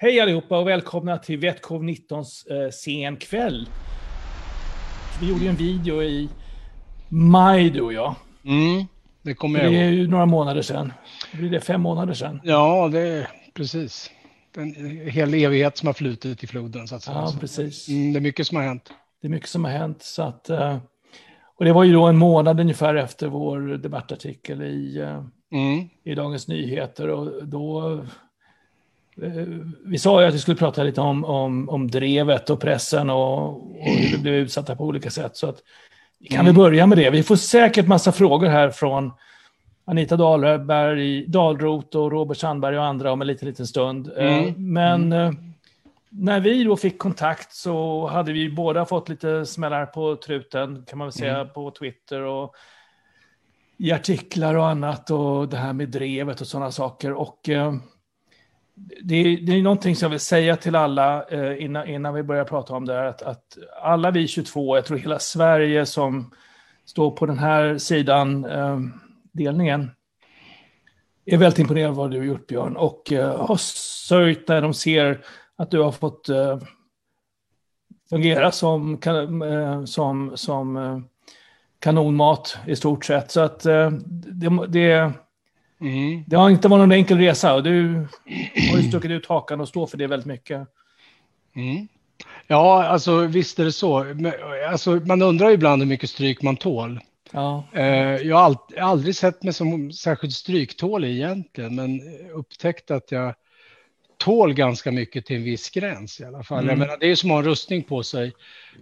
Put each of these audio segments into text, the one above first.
Hej allihopa och välkomna till Vetkov 19s eh, sen kväll. Vi gjorde ju en video i maj du och jag. Mm, det kommer jag Det är ihåg. ju några månader sedan. Blir det fem månader sedan? Ja, det är precis. En hel evighet som har flutit i floden så att säga. Ja, precis. mm, det är mycket som har hänt. Det är mycket som har hänt. Så att, eh, och det var ju då en månad ungefär efter vår debattartikel i, eh, Mm, i Dagens Nyheter. Och då, eh, vi sa ju att vi skulle prata lite om, om, om drevet och pressen och, och hur vi blev utsatta på olika sätt. Så att, vi kan Mm. väl börja med det. Vi får säkert massa frågor här från Anita Dahlberg, Dahlroth och Robert Sandberg och andra om en liten, liten stund. Eh, Mm. Men eh, när vi då fick kontakt så hade vi båda fått lite smällar på truten, kan man väl säga, Mm. på Twitter och i artiklar och annat och det här med drevet och sådana saker. Och det det, det är någonting som jag vill säga till alla eh, innan, innan vi börjar prata om det här, att, att alla vi 22, jag tror hela Sverige som står på den här sidan, eh, delningen, är väldigt imponerad av vad du har gjort Björn och eh, har sörjt när de ser att du har fått eh, fungera som, kan- eh, som, som eh, kanonmat i stort sett. Så att eh, det, det, mm, det har inte varit någon enkel resa och du har ju stuckit ut hakan och står för det väldigt mycket. mm. Ja, alltså visst är det så. Men, Alltså, man undrar ju ibland hur mycket stryk man tål. Ja, Eh, Jag har aldrig sett mig som särskilt stryktålig egentligen, men upptäckt att jag tål ganska mycket till en viss gräns i alla fall. Mm. Jag menar, det är som att ha en rustning på sig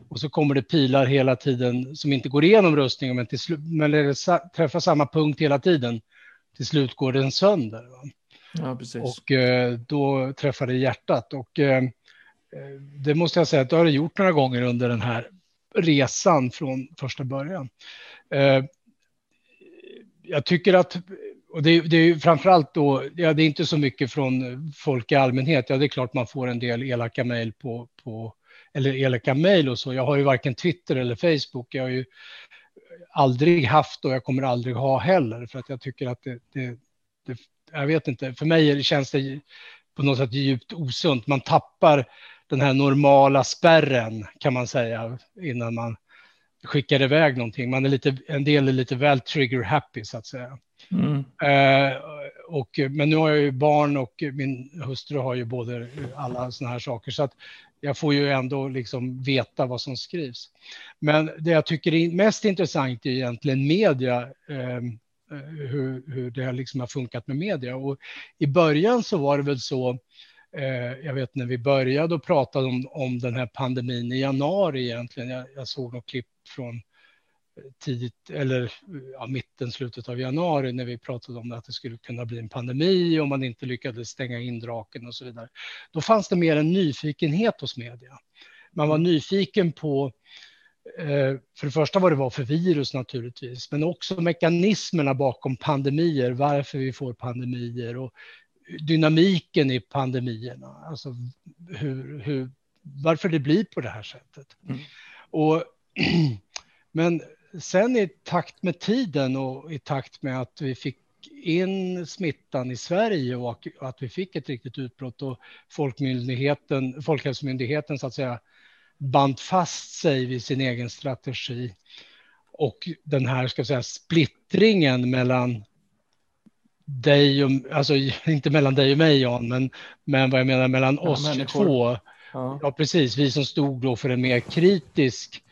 och så kommer det pilar hela tiden som inte går igenom rustningen, men, till men träffar samma punkt hela tiden, till slut går den sönder. Ja. Och eh, då träffar det hjärtat. Och eh, eh, det måste jag säga att det har det gjort några gånger under den här resan från första början. Eh, jag tycker att, och det, det är ju framförallt då, ja det är inte så mycket från folk i allmänhet, ja det är klart man får en del elaka mejl på, på, eller elaka mejl och så. Jag har ju varken Twitter eller Facebook, jag har ju aldrig haft och jag kommer aldrig ha heller, för att jag tycker att det, det, det jag vet inte, för mig känns det på något sätt djupt osunt. Man tappar den här normala spärren kan man säga innan man skickar iväg någonting. Man är lite, en del är lite väl trigger happy så att säga. Mm. Eh, och, men nu har jag ju barn och min hustru har ju både alla sådana här saker så att jag får ju ändå liksom veta vad som skrivs. Men det jag tycker är mest intressant är egentligen media, eh, eh, hur, hur det liksom har funkat med media. Och I början så var det väl så, eh, jag vet när vi började och pratade om, om den här pandemin i januari egentligen, jag, jag såg något klipp från tidigt, eller ja, mitten, slutet av januari när vi pratade om att det skulle kunna bli en pandemi om man inte lyckades stänga in draken och så vidare. Då fanns det mer en nyfikenhet hos media. Man var nyfiken på, eh, för det första vad det var för virus naturligtvis, men också mekanismerna bakom pandemier, varför vi får pandemier och dynamiken i pandemierna, alltså hur, hur, varför det blir på det här sättet. Mm. Och, men sen i takt med tiden och i takt med att vi fick in smittan i Sverige och att vi fick ett riktigt utbrott och folkmyndigheten, Folkhälsomyndigheten så att säga band fast sig vid sin egen strategi och den här ska säga, splittringen mellan dig och, alltså inte mellan dig och mig Jan, men, men vad jag menar mellan Ja, oss människor. två. Ja. Ja, precis. Vi som stod då för en mer kritisk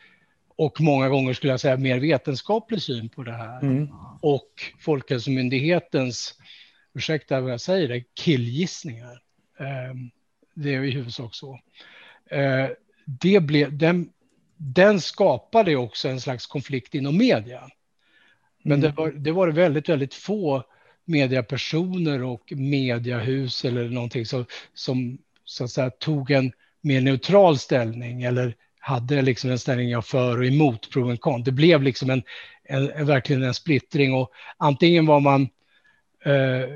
och många gånger skulle jag säga mer vetenskaplig syn på det här. Mm. Och Folkhälsomyndighetens, ursäkta vad jag säger, det, killgissningar. Eh, det är i huvudsak så. Eh, det blev, den, den skapade också en slags konflikt inom media. Men det, var, det var väldigt, väldigt få mediepersoner och mediehus eller någonting som, som så att säga, tog en mer neutral ställning eller hade liksom en ställning av för och emot pro and con. Det blev liksom en, en, en verkligen en splittring och antingen var man eh,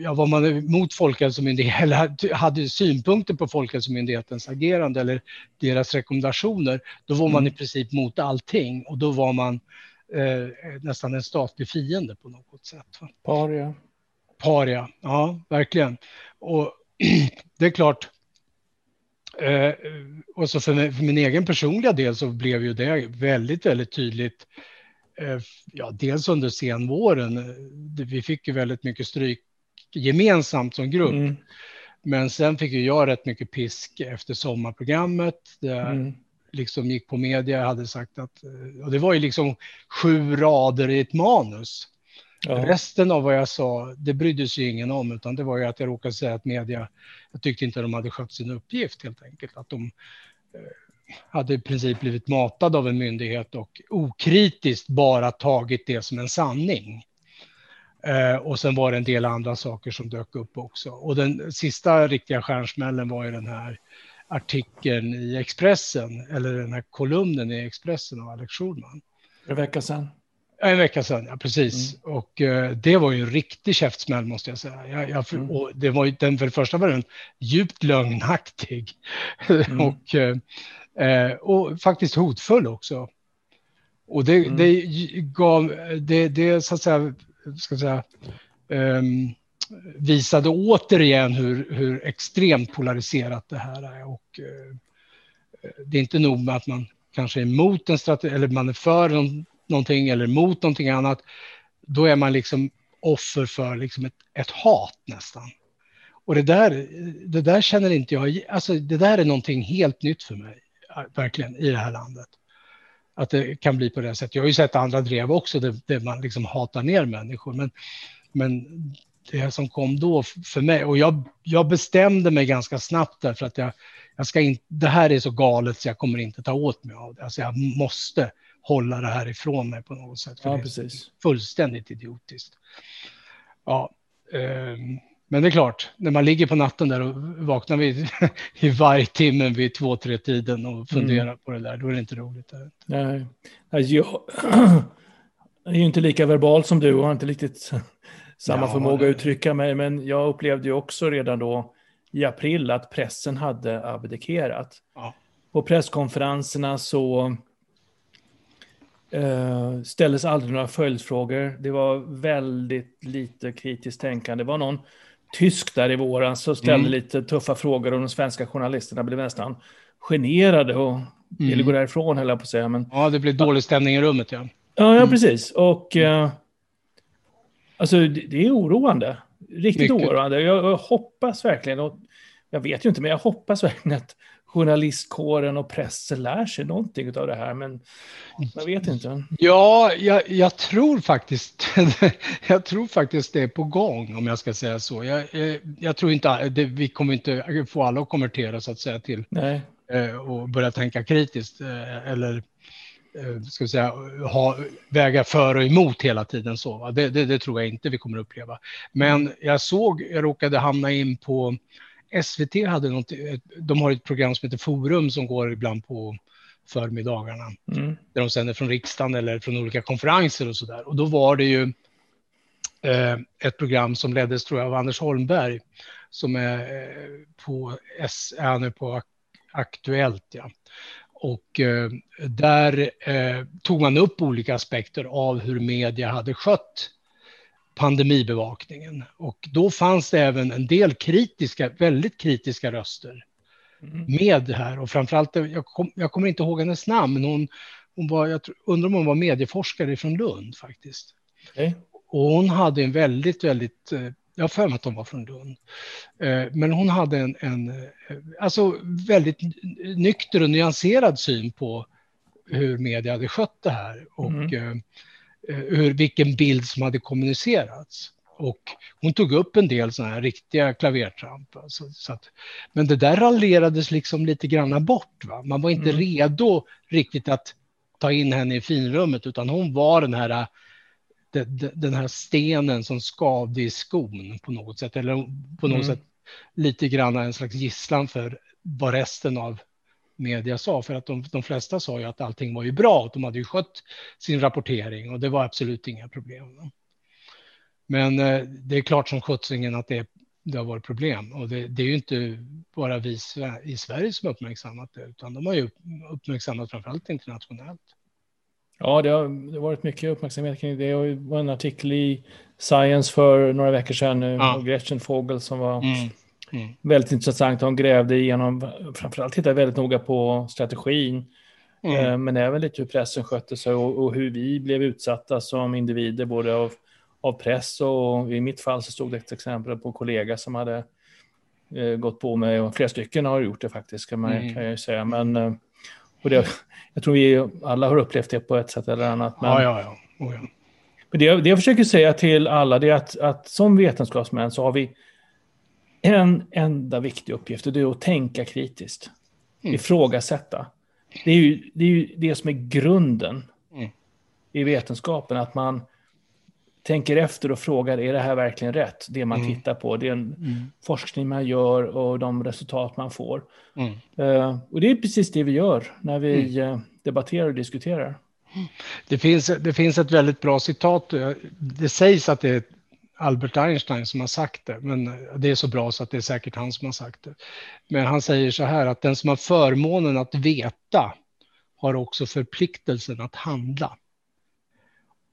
ja, var man emot Folkhälsomyndigheten eller hade synpunkter på Folkhälsomyndighetens agerande eller deras rekommendationer, då var man i princip mot allting och då var man eh, nästan en statlig fiende på något sätt. Paria. Paria, ja verkligen. Och det är klart, Eh, och så för, för, min egen personliga del så blev ju det väldigt, väldigt tydligt. Eh, ja, dels under senvåren. Eh, vi fick ju väldigt mycket stryk gemensamt som grupp. Mm. Men sen fick ju jag rätt mycket pisk efter sommarprogrammet. Det mm. liksom gick på media, jag hade sagt att, och det var ju liksom sju rader i ett manus. Ja. Resten av vad jag sa, det brydde sig ingen om, utan det var ju att jag råkade säga att media, jag tyckte inte de hade skött sin uppgift helt enkelt. Att de eh, hade i princip blivit matade av en myndighet och okritiskt bara tagit det som en sanning. Eh, och sen var det en del andra saker som dök upp också. Och den sista riktiga stjärnsmällen var ju den här artikeln i Expressen, eller den här kolumnen i Expressen av Alex Schulman. En vecka sedan. En vecka sedan, ja precis. Mm. Och uh, det var ju en riktig käftsmäll måste jag säga. Jag, jag, mm. och det var ju, den, för det första var den djupt lögnaktig. Mm. och, uh, och faktiskt hotfull också. Och det, mm. det gav, det, det så att säga, ska säga um, visade återigen hur, hur extremt polariserat det här är. Och uh, det är inte nog med att man kanske är emot en strategi, eller man är för en någonting eller mot någonting annat, då är man liksom offer för liksom ett, ett hat nästan. Och det där, det där känner inte jag, alltså det där är någonting helt nytt för mig, verkligen, i det här landet. Att det kan bli på det sättet. Jag har ju sett andra drev också, där, där man liksom hatar ner människor, men, men det som kom då för mig, och jag, jag bestämde mig ganska snabbt därför att jag, jag ska inte, det här är så galet så jag kommer inte ta åt mig av det. Alltså jag måste hålla det här ifrån mig på något sätt. ja, precis. fullständigt idiotiskt. Ja, eh, men det är klart, när man ligger på natten där och vaknar vid, i varje timme vid två, tre tiden och funderar mm. på det där, då är det inte roligt. Nej, alltså, jag är ju inte lika verbal som du och har inte riktigt samma ja, förmåga att uttrycka mig, men jag upplevde ju också redan då i april att pressen hade abdikerat. Ja. På presskonferenserna så Uh, ställdes aldrig några följdfrågor. Det var väldigt lite kritiskt tänkande. Det var någon tysk där i våras som ställde mm. lite tuffa frågor och de svenska journalisterna blev nästan generade och mm. ville gå därifrån, höll jag på att säga. Men, ja, det blev dålig stämning i rummet, ja. Ja, ja precis. Och uh, alltså, det, det, är oroande. Riktigt Mycket. oroande. Jag, jag hoppas verkligen, och jag vet ju inte, men jag hoppas verkligen att journalistkåren och pressen lär sig någonting av det här, men man vet inte. Ja, jag, jag, tror faktiskt, jag tror faktiskt det är på gång om jag ska säga så. Jag, jag, jag tror inte, det, vi kommer inte få alla att konvertera så att säga till Nej. Eh, och börja tänka kritiskt eh, eller eh, ska säga, ha, väga för och emot hela tiden. Så, det, det, det, tror jag inte vi kommer uppleva. Men jag såg, jag råkade hamna in på SVT hade något, de har ett program som heter Forum som går ibland på förmiddagarna. Mm. Där de sänder från riksdagen eller från olika konferenser och så där. Och då var det ju eh, ett program som leddes tror jag av Anders Holmberg som är eh, på, S, är nu på Aktuellt. Ja. Och eh, där eh, tog man upp olika aspekter av hur media hade skött pandemibevakningen. Och då fanns det även en del kritiska, väldigt kritiska röster mm. med här. Och framförallt, jag, kom, jag kommer inte ihåg hennes namn, men hon, hon var, jag undrar om hon var medieforskare från Lund faktiskt. Okay. Och hon hade en väldigt, väldigt, eh, jag har för mig att hon var från Lund, eh, men hon hade en, en eh, alltså väldigt nykter och nyanserad syn på hur media hade skött det här. Och mm Eh, hur, vilken bild som hade kommunicerats. Och hon tog upp en del sådana här riktiga klavertramp. Alltså, så att, men det där raljerades liksom lite granna bort. Va? Man var inte mm. redo riktigt att ta in henne i finrummet, utan hon var den här, den här stenen som skavde i skon på något sätt, eller på något mm. sätt lite grann en slags gisslan för vad resten av media sa, för att de, de flesta sa ju att allting var ju bra, att de hade ju skött sin rapportering och det var absolut inga problem. Men eh, det är klart som sjuttsingen att det, det har varit problem och det, det är ju inte bara vi i Sverige som uppmärksammat det, utan de har ju uppmärksammat framförallt internationellt. Ja, det har, det har varit mycket uppmärksamhet kring det. Det var en artikel i Science för några veckor sedan nu, ja. och Gretchen Fogel som var mm Mm. Väldigt intressant. De grävde igenom, framförallt tittade väldigt noga på strategin. Mm. Eh, men även lite hur pressen skötte sig och, och, hur vi blev utsatta som individer, både av, av press och i mitt fall så stod det ett exempel på en kollega som hade eh, gått på mig och flera stycken har gjort det faktiskt kan, man, mm. kan jag ju säga. Men eh, och det, jag tror vi alla har upplevt det på ett sätt eller annat. Men, ja, ja, ja. Oh, ja. Men det, det jag försöker säga till alla det är att, att som vetenskapsmän så har vi en enda viktig uppgift och det är att tänka kritiskt. Mm. Ifrågasätta. Det är, ju, det är ju det som är grunden mm. i vetenskapen, att man tänker efter och frågar, är det här verkligen rätt? Det man mm. tittar på, det är en mm. forskning man gör och de resultat man får. Uh, och det är precis det vi gör när vi uh, debatterar och diskuterar. Det finns, det finns ett väldigt bra citat. Det sägs att det är Albert Einstein som har sagt det, men det är så bra så att det är säkert han som har sagt det. Men han säger så här att den som har förmånen att veta har också förpliktelsen att handla.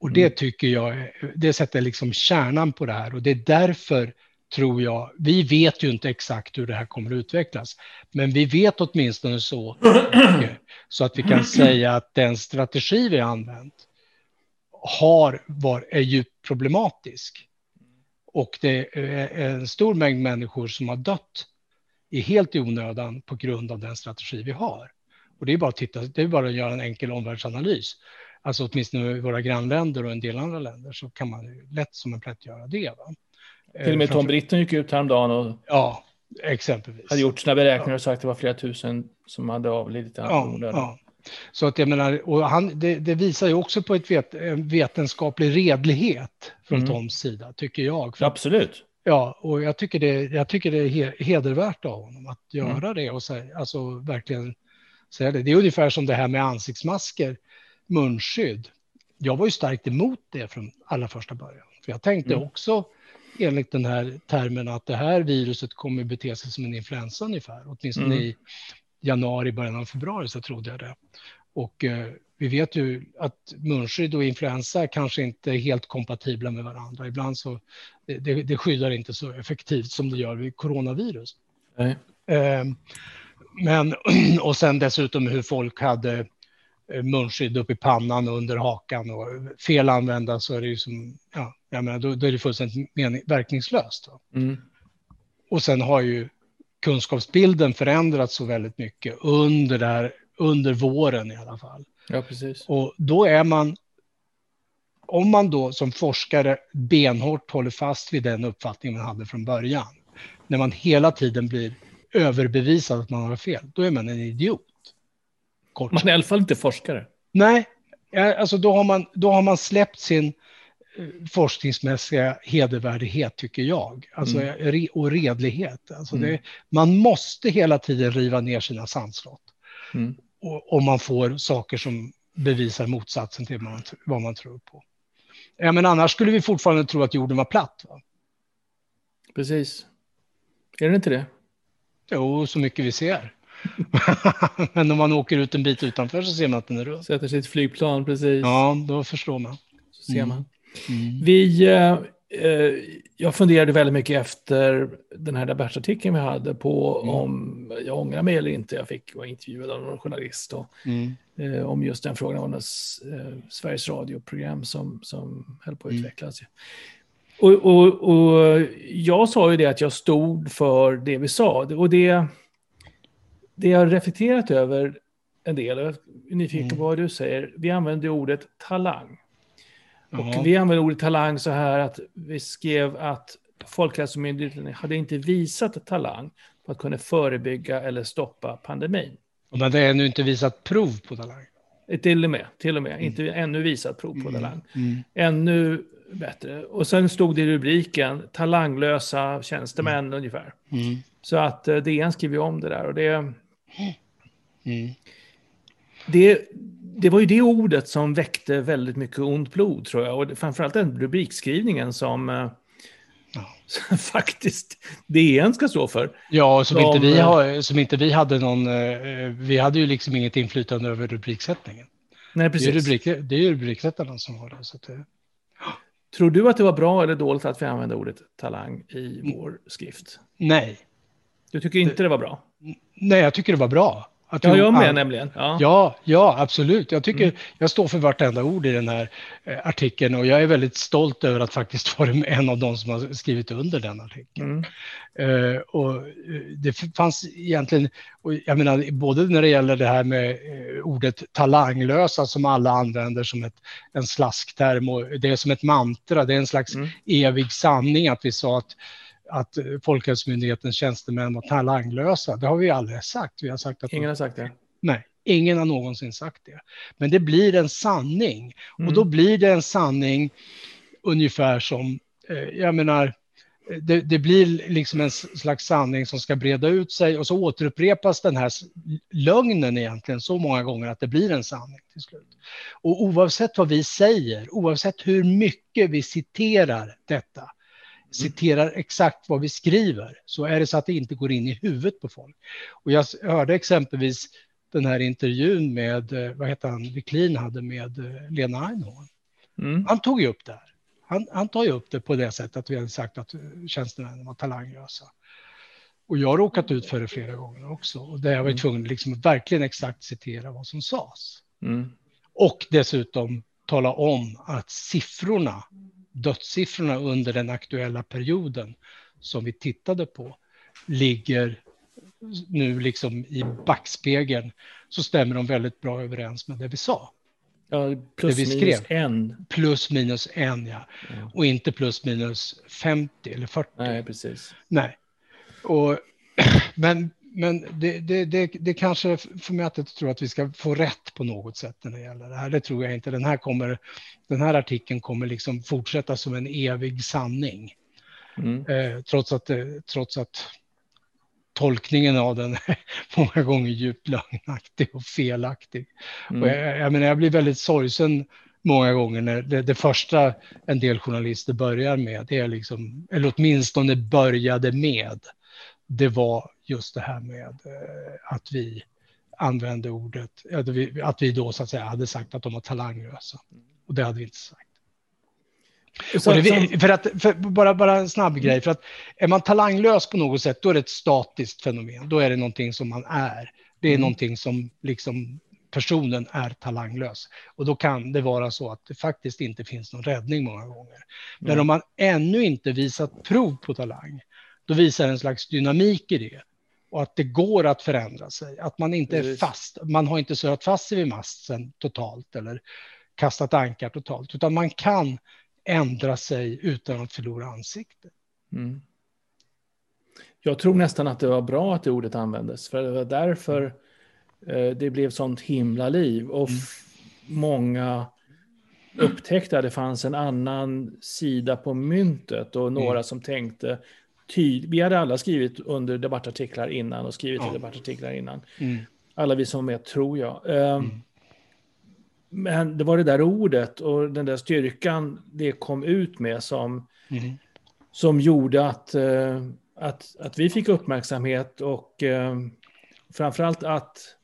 Och det mm. tycker jag, det sätter liksom kärnan på det här och det är därför tror jag, vi vet ju inte exakt hur det här kommer att utvecklas, men vi vet åtminstone så så att vi kan säga att den strategi vi har använt har var, är djupt problematisk. Och det är en stor mängd människor som har dött i helt i onödan på grund av den strategi vi har. Och det är bara att titta, det är bara att göra en enkel omvärldsanalys. Alltså åtminstone i våra grannländer och en del andra länder så kan man lätt som en plätt göra det. Va? Till och med Tom Britton gick ut häromdagen och ja, exempelvis. hade gjort sina beräkningar och sagt att det var flera tusen som hade avlidit. Ja, ja. Så att jag menar, och han, det, det, visar ju också på ett vet, en vetenskaplig redlighet från mm. Toms sida, tycker jag. För, Absolut. Ja, och jag tycker det, jag tycker det är hedervärt av honom att göra mm. det och säga, alltså verkligen säga det. Det är ungefär som det här med ansiktsmasker, munskydd. Jag var ju starkt emot det från allra första början. För jag tänkte mm. också enligt den här termen att det här viruset kommer bete sig som en influensa ungefär, åtminstone mm. i januari, början av februari så trodde jag det. Och eh, vi vet ju att munskydd och influensa kanske inte är helt kompatibla med varandra. Ibland så det, det skyddar inte så effektivt som det gör vid coronavirus. Nej. Eh, men och sen dessutom hur folk hade eh, munskydd upp i pannan och under hakan och fel använda så är det ju som, ja, jag menar, då, då är det fullständigt mening, verkningslöst. Mm. Och sen har ju kunskapsbilden förändrats så väldigt mycket under, där, under våren i alla fall. Ja, precis. Och då är man, om man då som forskare benhårt håller fast vid den uppfattning man hade från början, när man hela tiden blir överbevisad att man har fel, då är man en idiot. Kort. Man är i alla fall inte forskare. Nej, alltså då har man, då har man släppt sin forskningsmässiga hedervärdighet, tycker jag. Alltså, mm. Och redlighet. Alltså mm. det, man måste hela tiden riva ner sina sandslott. Mm. Om man får saker som bevisar motsatsen till man, vad man tror på. Ja, men annars skulle vi fortfarande tro att jorden var platt. Va? Precis. Är det inte det? Jo, så mycket vi ser. men om man åker ut en bit utanför så ser man att den är rund. Sätter sitt flygplan, precis. Ja, då förstår man. Så ser man. Mm. Vi, eh, eh, jag funderade väldigt mycket efter den här debattartikeln vi hade på mm. om jag ångrar mig eller inte. Jag fick vara intervjuad av någon journalist och, mm. eh, om just den frågan. Var eh, Sveriges Radio-program som, som höll på att mm. utvecklas. Och, och, och, jag sa ju det att jag stod för det vi sa. Och det, det jag reflekterat över en del, jag är nyfiken på mm. vad du säger, vi använder ordet talang. Och vi använder ordet talang så här att vi skrev att Folkhälsomyndigheten hade inte visat talang på att kunna förebygga eller stoppa pandemin. Och man hade ännu inte visat prov på talang? Till och med, till och med. Mm. Inte ännu visat prov på mm. talang. Mm. Ännu bättre. Och sen stod det i rubriken talanglösa tjänstemän mm. ungefär. Mm. Så att uh, DN skriver om det där och det... Mm. Det det var ju det ordet som väckte väldigt mycket ont blod, tror jag. Och framförallt den rubrikskrivningen som eh, ja. faktiskt DN ska stå för. Ja, som, de, inte vi har, som inte vi hade någon... Eh, vi hade ju liksom inget inflytande över rubriksättningen. Nej, precis. Det är, rubrik, det är rubriksättarna som har det. Så det... Tror du att det var bra eller dåligt att vi använde ordet talang i vår skrift? Nej, Du tycker inte det, det var bra? Nej, jag tycker det var bra. Att ja, jag med nämligen. Ja. ja, ja, absolut. Jag tycker mm. jag står för vartenda ord i den här eh, artikeln och jag är väldigt stolt över att faktiskt vara en av de som har skrivit under den artikeln. Mm. Uh, och eh, det fanns egentligen, och jag menar, både när det gäller det här med ordet talanglösa som alla använder som ett, en slaskterm och det är som ett mantra, det är en slags mm. evig sanning att vi sa att att Folkhälsomyndighetens tjänstemän var talanglösa. Det har vi aldrig sagt. Vi har sagt att ingen har sagt det. Nej, ingen har någonsin sagt det. Men det blir en sanning mm. och då blir det en sanning ungefär som, eh, jag menar, det, det, blir liksom en slags sanning som ska breda ut sig och så återupprepas den här lögnen egentligen så många gånger att det blir en sanning till slut. Och oavsett vad vi säger, oavsett hur mycket vi citerar detta, citerar exakt vad vi skriver så är det så att det inte går in i huvudet på folk. Och jag hörde exempelvis den här intervjun med, eh, vad heter han, Wiklin hade med eh, Lena Einhorn. Mm. Han tog ju upp det här. Han, han tar ju upp det på det sättet att vi hade sagt att eh, tjänstemännen var talanglösa. Och jag har råkat ut för det flera gånger också. Och där jag var mm. tvungen att liksom verkligen exakt citera vad som sades. Mm. Och dessutom tala om att siffrorna dödssiffrorna under den aktuella perioden som vi tittade på ligger nu liksom i backspegeln så stämmer de väldigt bra överens med det vi sa. Ja, plus det vi skrev. minus en. Plus minus en, ja. ja. Och inte plus minus 50 eller 40. Nej, precis. Nej. Och, men men det, det, det, det kanske för mig att jag tror att vi ska få rätt på något sätt när det gäller det här. Det tror jag inte. Den här, kommer, den här artikeln kommer liksom fortsätta som en evig sanning. Mm. Eh, trots, att, trots att tolkningen av den är många gånger djupt lögnaktig och felaktig. Mm. Och jag, jag, menar, jag blir väldigt sorgsen många gånger när det, det, första en del journalister börjar med, det är liksom, eller åtminstone började med, det var just det här med eh, att vi använde ordet, att vi, att vi då så att säga hade sagt att de var talanglösa. Och det hade vi inte sagt. Så, det, för att, för bara, bara en snabb grej, mm. för att är man talanglös på något sätt, då är det ett statiskt fenomen. Då är det någonting som man är. Det är mm. någonting som liksom personen är talanglös. Och då kan det vara så att det faktiskt inte finns någon räddning många gånger. Men mm. om man ännu inte visat prov på talang, då visar en slags dynamik i det och att det går att förändra sig. Att man inte är fast. Man har inte surrat fast sig vid masten totalt eller kastat ankar totalt, utan man kan ändra sig utan att förlora ansiktet. Mm. Jag tror nästan att det var bra att det ordet användes, för det var därför eh, det blev sånt himla liv. Och mm. många upptäckte att det fanns en annan sida på myntet och några mm. som tänkte tyd... Vi hade alla skrivit under debattartiklar innan och skrivit ja. debattartiklar innan. Mm. Alla vi som är med, tror jag. Um, mm. Men det var det där ordet och den där styrkan det kom ut med som, mm. som gjorde att, uh, att, att vi fick uppmärksamhet och uh, framförallt att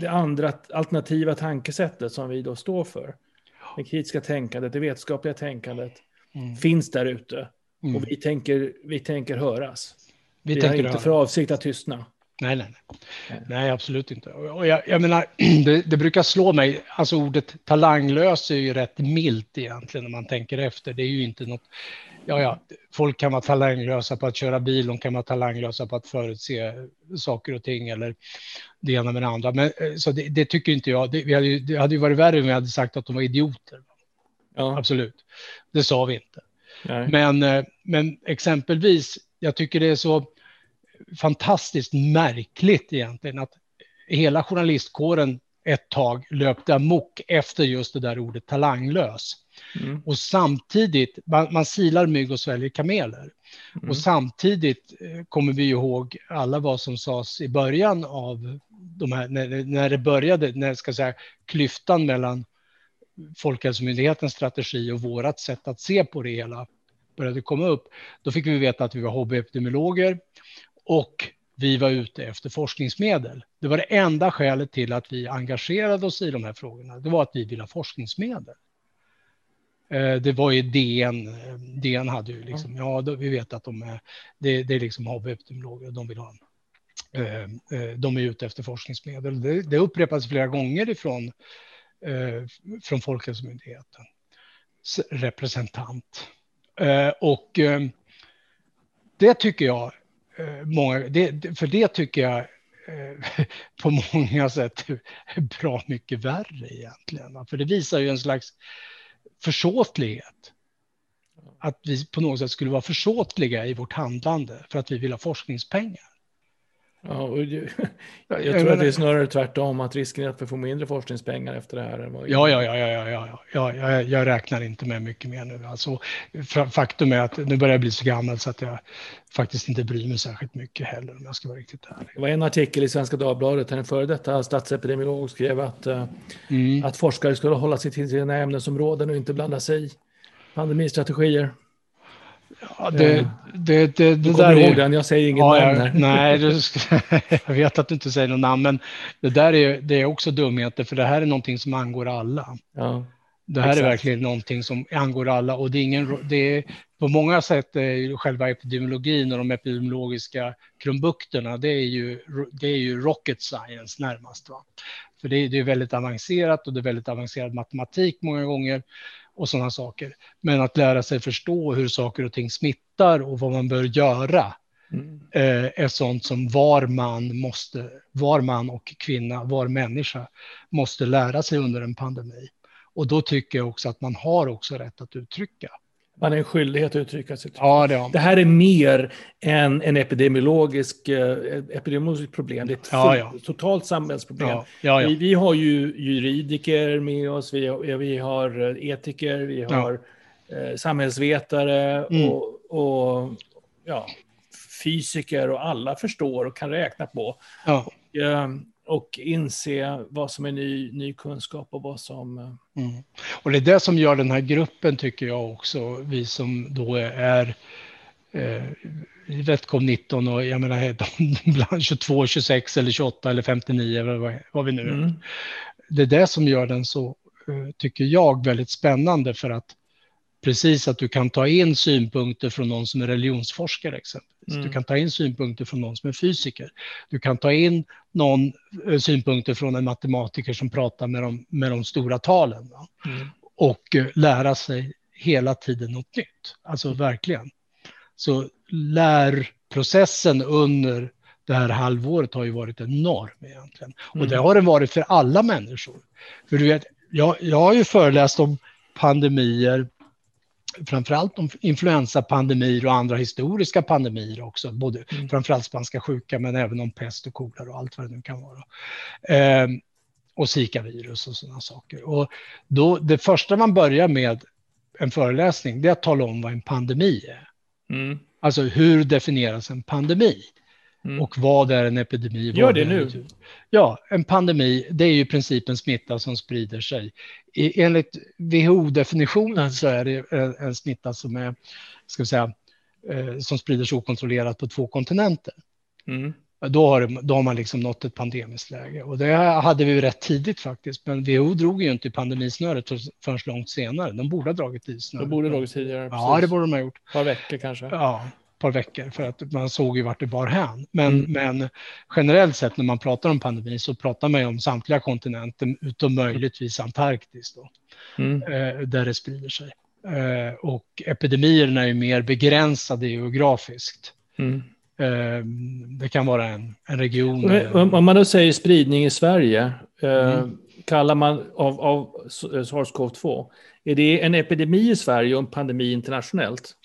det andra alternativa tankesättet som vi då står för, det kritiska tänkandet, det vetenskapliga tänkandet, mm. finns där ute. Mm. Och vi tänker, vi tänker höras. Vi, vi har inte höra. för avsikt att tystna. Nej, nej, nej. nej absolut inte. Och jag, jag menar, det, det, brukar slå mig, alltså ordet talanglös är ju rätt milt egentligen när man tänker efter. Det är ju inte något, ja, ja, folk kan vara talanglösa på att köra bil, de kan vara talanglösa på att förutse saker och ting eller det ena med det andra. Men, eh, så det, det tycker inte jag. Det, vi hade, det hade ju varit värre om vi hade sagt att de var idioter. Ja. Absolut. Det sa vi inte. Men, eh, men exempelvis, jag tycker det är så fantastiskt märkligt egentligen att hela journalistkåren ett tag löpte amok efter just det där ordet talanglös. Mm. Och samtidigt, man, man silar mygg och sväljer kameler. Mm. Och samtidigt eh, kommer vi ihåg alla vad som sades i början av de här, när, när det började, när ska säga, klyftan mellan Folkhälsomyndighetens strategi och vårat sätt att se på det hela började komma upp, då fick vi veta att vi var hobbyepidemiologer och vi var ute efter forskningsmedel. Det var det enda skälet till att vi engagerade oss i de här frågorna. Det var att vi ville ha forskningsmedel. Eh, det var ju DN. DN hade ju liksom, ja, vi vet att de är, det, det är liksom hobbyepidemiologer, de vill ha, de är ute efter forskningsmedel. Det, det upprepas flera gånger ifrån Eh, från Folkhälsomyndigheten representant. Eh, och eh, det tycker jag, många, det, för det tycker jag på många sätt är bra mycket värre egentligen. För det visar ju en slags försåtlighet. Att vi på något sätt skulle vara försåtliga i vårt handlande för att vi vill ha forskningspengar. Ja, och det, jag tror att det är snarare tvärtom, att risken är att vi får mindre forskningspengar efter det här. Ja, ja, ja, ja, ja, ja, ja jag, jag räknar inte med mycket mer nu. Alltså, faktum är att nu börjar jag bli så gammal så att jag faktiskt inte bryr mig särskilt mycket heller om jag ska vara riktigt ärlig. Det var en artikel i Svenska Dagbladet där en före detta statsepidemiolog skrev att, eh, mm. att forskare skulle hålla sig till sina ämnesområden och inte blanda sig i pandemistrategier. Ja, det, det, det, det du kommer ihåg är, den, jag säger inget ja, namn här. Nej, du, jag vet att du inte säger något namn, men det där är, det är också dumheter, för det här är någonting som angår alla. Ja, det här exakt. är verkligen någonting som angår alla och det är ingen, det är, på många sätt är själva epidemiologin och de epidemiologiska krumbukterna, det är ju, det är ju rocket science närmast. Va? För det är, det är väldigt avancerat och det är väldigt avancerad matematik många gånger och sådana saker. Men att lära sig förstå hur saker och ting smittar och vad man bör göra mm. eh, är sånt som var man måste, var man och kvinna, var människa måste lära sig under en pandemi. Och då tycker jag också att man har också rätt att uttrycka. Man är en skyldighet att uttrycka sig. Ja, det, det här är mer än en epidemiologisk, eh, epidemiologisk problem. Det är ett ja, ja. totalt samhällsproblem. Vi, vi, har ju juridiker med oss, vi, vi har eh, etiker, vi har eh, samhällsvetare mm. och, och fysiker och alla förstår och kan räkna på. Och, eh, och inse vad som är ny, ny kunskap och vad som... Eh, mm. Och det är det som gör den här gruppen, tycker jag också, vi som då är eh, Vetcom 19 och jag menar bland 22, 26 eller 28 eller 59 eller vad, vi nu är. Mm. Det är det som gör den så, eh, tycker jag, väldigt spännande för att precis att du kan ta in synpunkter från någon som är religionsforskare exempelvis. Mm. Du kan ta in synpunkter från någon som är fysiker. Du kan ta in någon eh, synpunkter från en matematiker som pratar med de, med de stora talen. Mm. Och uh, lära sig hela tiden något nytt. Alltså verkligen. Så lärprocessen under det här halvåret har ju varit enorm egentligen. Mm. Och det har den varit för alla människor. För du vet, jag, jag har ju föreläst om pandemier framförallt om influensapandemier och andra historiska pandemier också, både mm. framförallt spanska sjuka men även om pest och kolera och allt vad det nu kan vara. Eh, och Zika-virus och sådana saker. Och då, det första man börjar med en föreläsning, det är att tala om vad en pandemi är. Mm. Alltså hur definieras en pandemi? Mm. Och vad är en epidemi? Gör det nu. Ja, en pandemi, det är ju i princip en smitta som sprider sig. I, enligt WHO-definitionen så är det en, en smitta som är, ska vi säga, eh, som sprider sig okontrollerat på två kontinenter. Mm. Då, har, då har man liksom nått ett pandemiskt läge. Och det hade vi rätt tidigt faktiskt. Men WHO drog ju inte pandemisnöret förrän långt senare. De borde ha dragit i snöret. De borde ha dragit tidigare. Ja, precis. det borde de ha gjort. Ett par veckor kanske. Ja, par veckor för att man såg ju vart det bar hän. Men, mm. men generellt sett när man pratar om pandemi så pratar man ju om samtliga kontinenter utom möjligtvis Antarktis då, mm. eh, där det sprider sig. Eh, och epidemierna är ju mer begränsade geografiskt. Mm. Eh, det kan vara en, en region. Om man då säger spridning i Sverige, mm. kallar man av, av SARS-CoV-2, är det en epidemi i Sverige och en pandemi internationellt?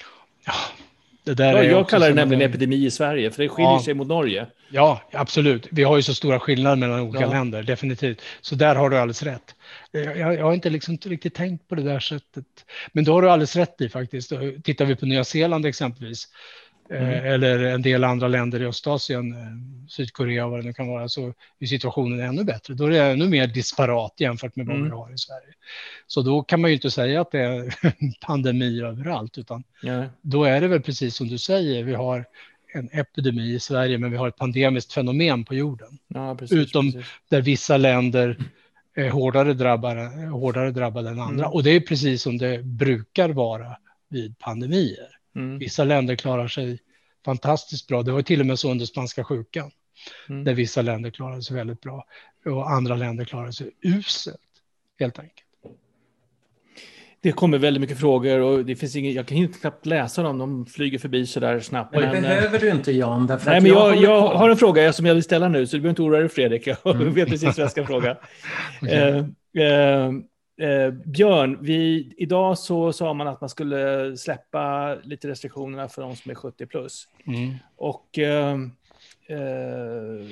Ja, ja, jag kallar det nämligen en... epidemi i Sverige, för det skiljer ja. sig mot Norge. Ja, absolut. Vi har ju så stora skillnader mellan olika ja. länder, definitivt. Så där har du alldeles rätt. Jag, jag, har inte liksom riktigt tänkt på det där sättet. Men då har du alldeles rätt i faktiskt. Tittar vi på Nya Zeeland exempelvis, Mm. Eh, eller en del andra länder i Östasien, eh, Sydkorea och vad det nu kan vara, så är situationen ännu bättre. Då är det ännu mer disparat jämfört med vad mm. vi har i Sverige. Så då kan man ju inte säga att det är en pandemi överallt, utan ja. då är det väl precis som du säger, vi har en epidemi i Sverige, men vi har ett pandemiskt fenomen på jorden. Ja, precis, Utom precis. där vissa länder är hårdare drabbade, hårdare drabbade än andra. Mm. Och det är precis som det brukar vara vid pandemier. Mm. Vissa länder klarar sig fantastiskt bra. Det var till och med så under spanska sjukan, mm. där vissa länder klarade sig väldigt bra och andra länder klarade sig uselt, helt enkelt. Det kommer väldigt mycket frågor och det finns ingen, jag kan inte knappt läsa dem, de flyger förbi så där snabbt. Men det men, behöver du inte Jan. nej, men jag, jag, jag har en fråga som jag vill ställa nu, så du behöver inte oroa dig Fredrik, jag mm. vet precis vad jag ska fråga. okay. eh, eh, eh, Björn, vi, idag så sa man att man skulle släppa lite restriktionerna för de som är 70 plus. Mm. Och eh, eh,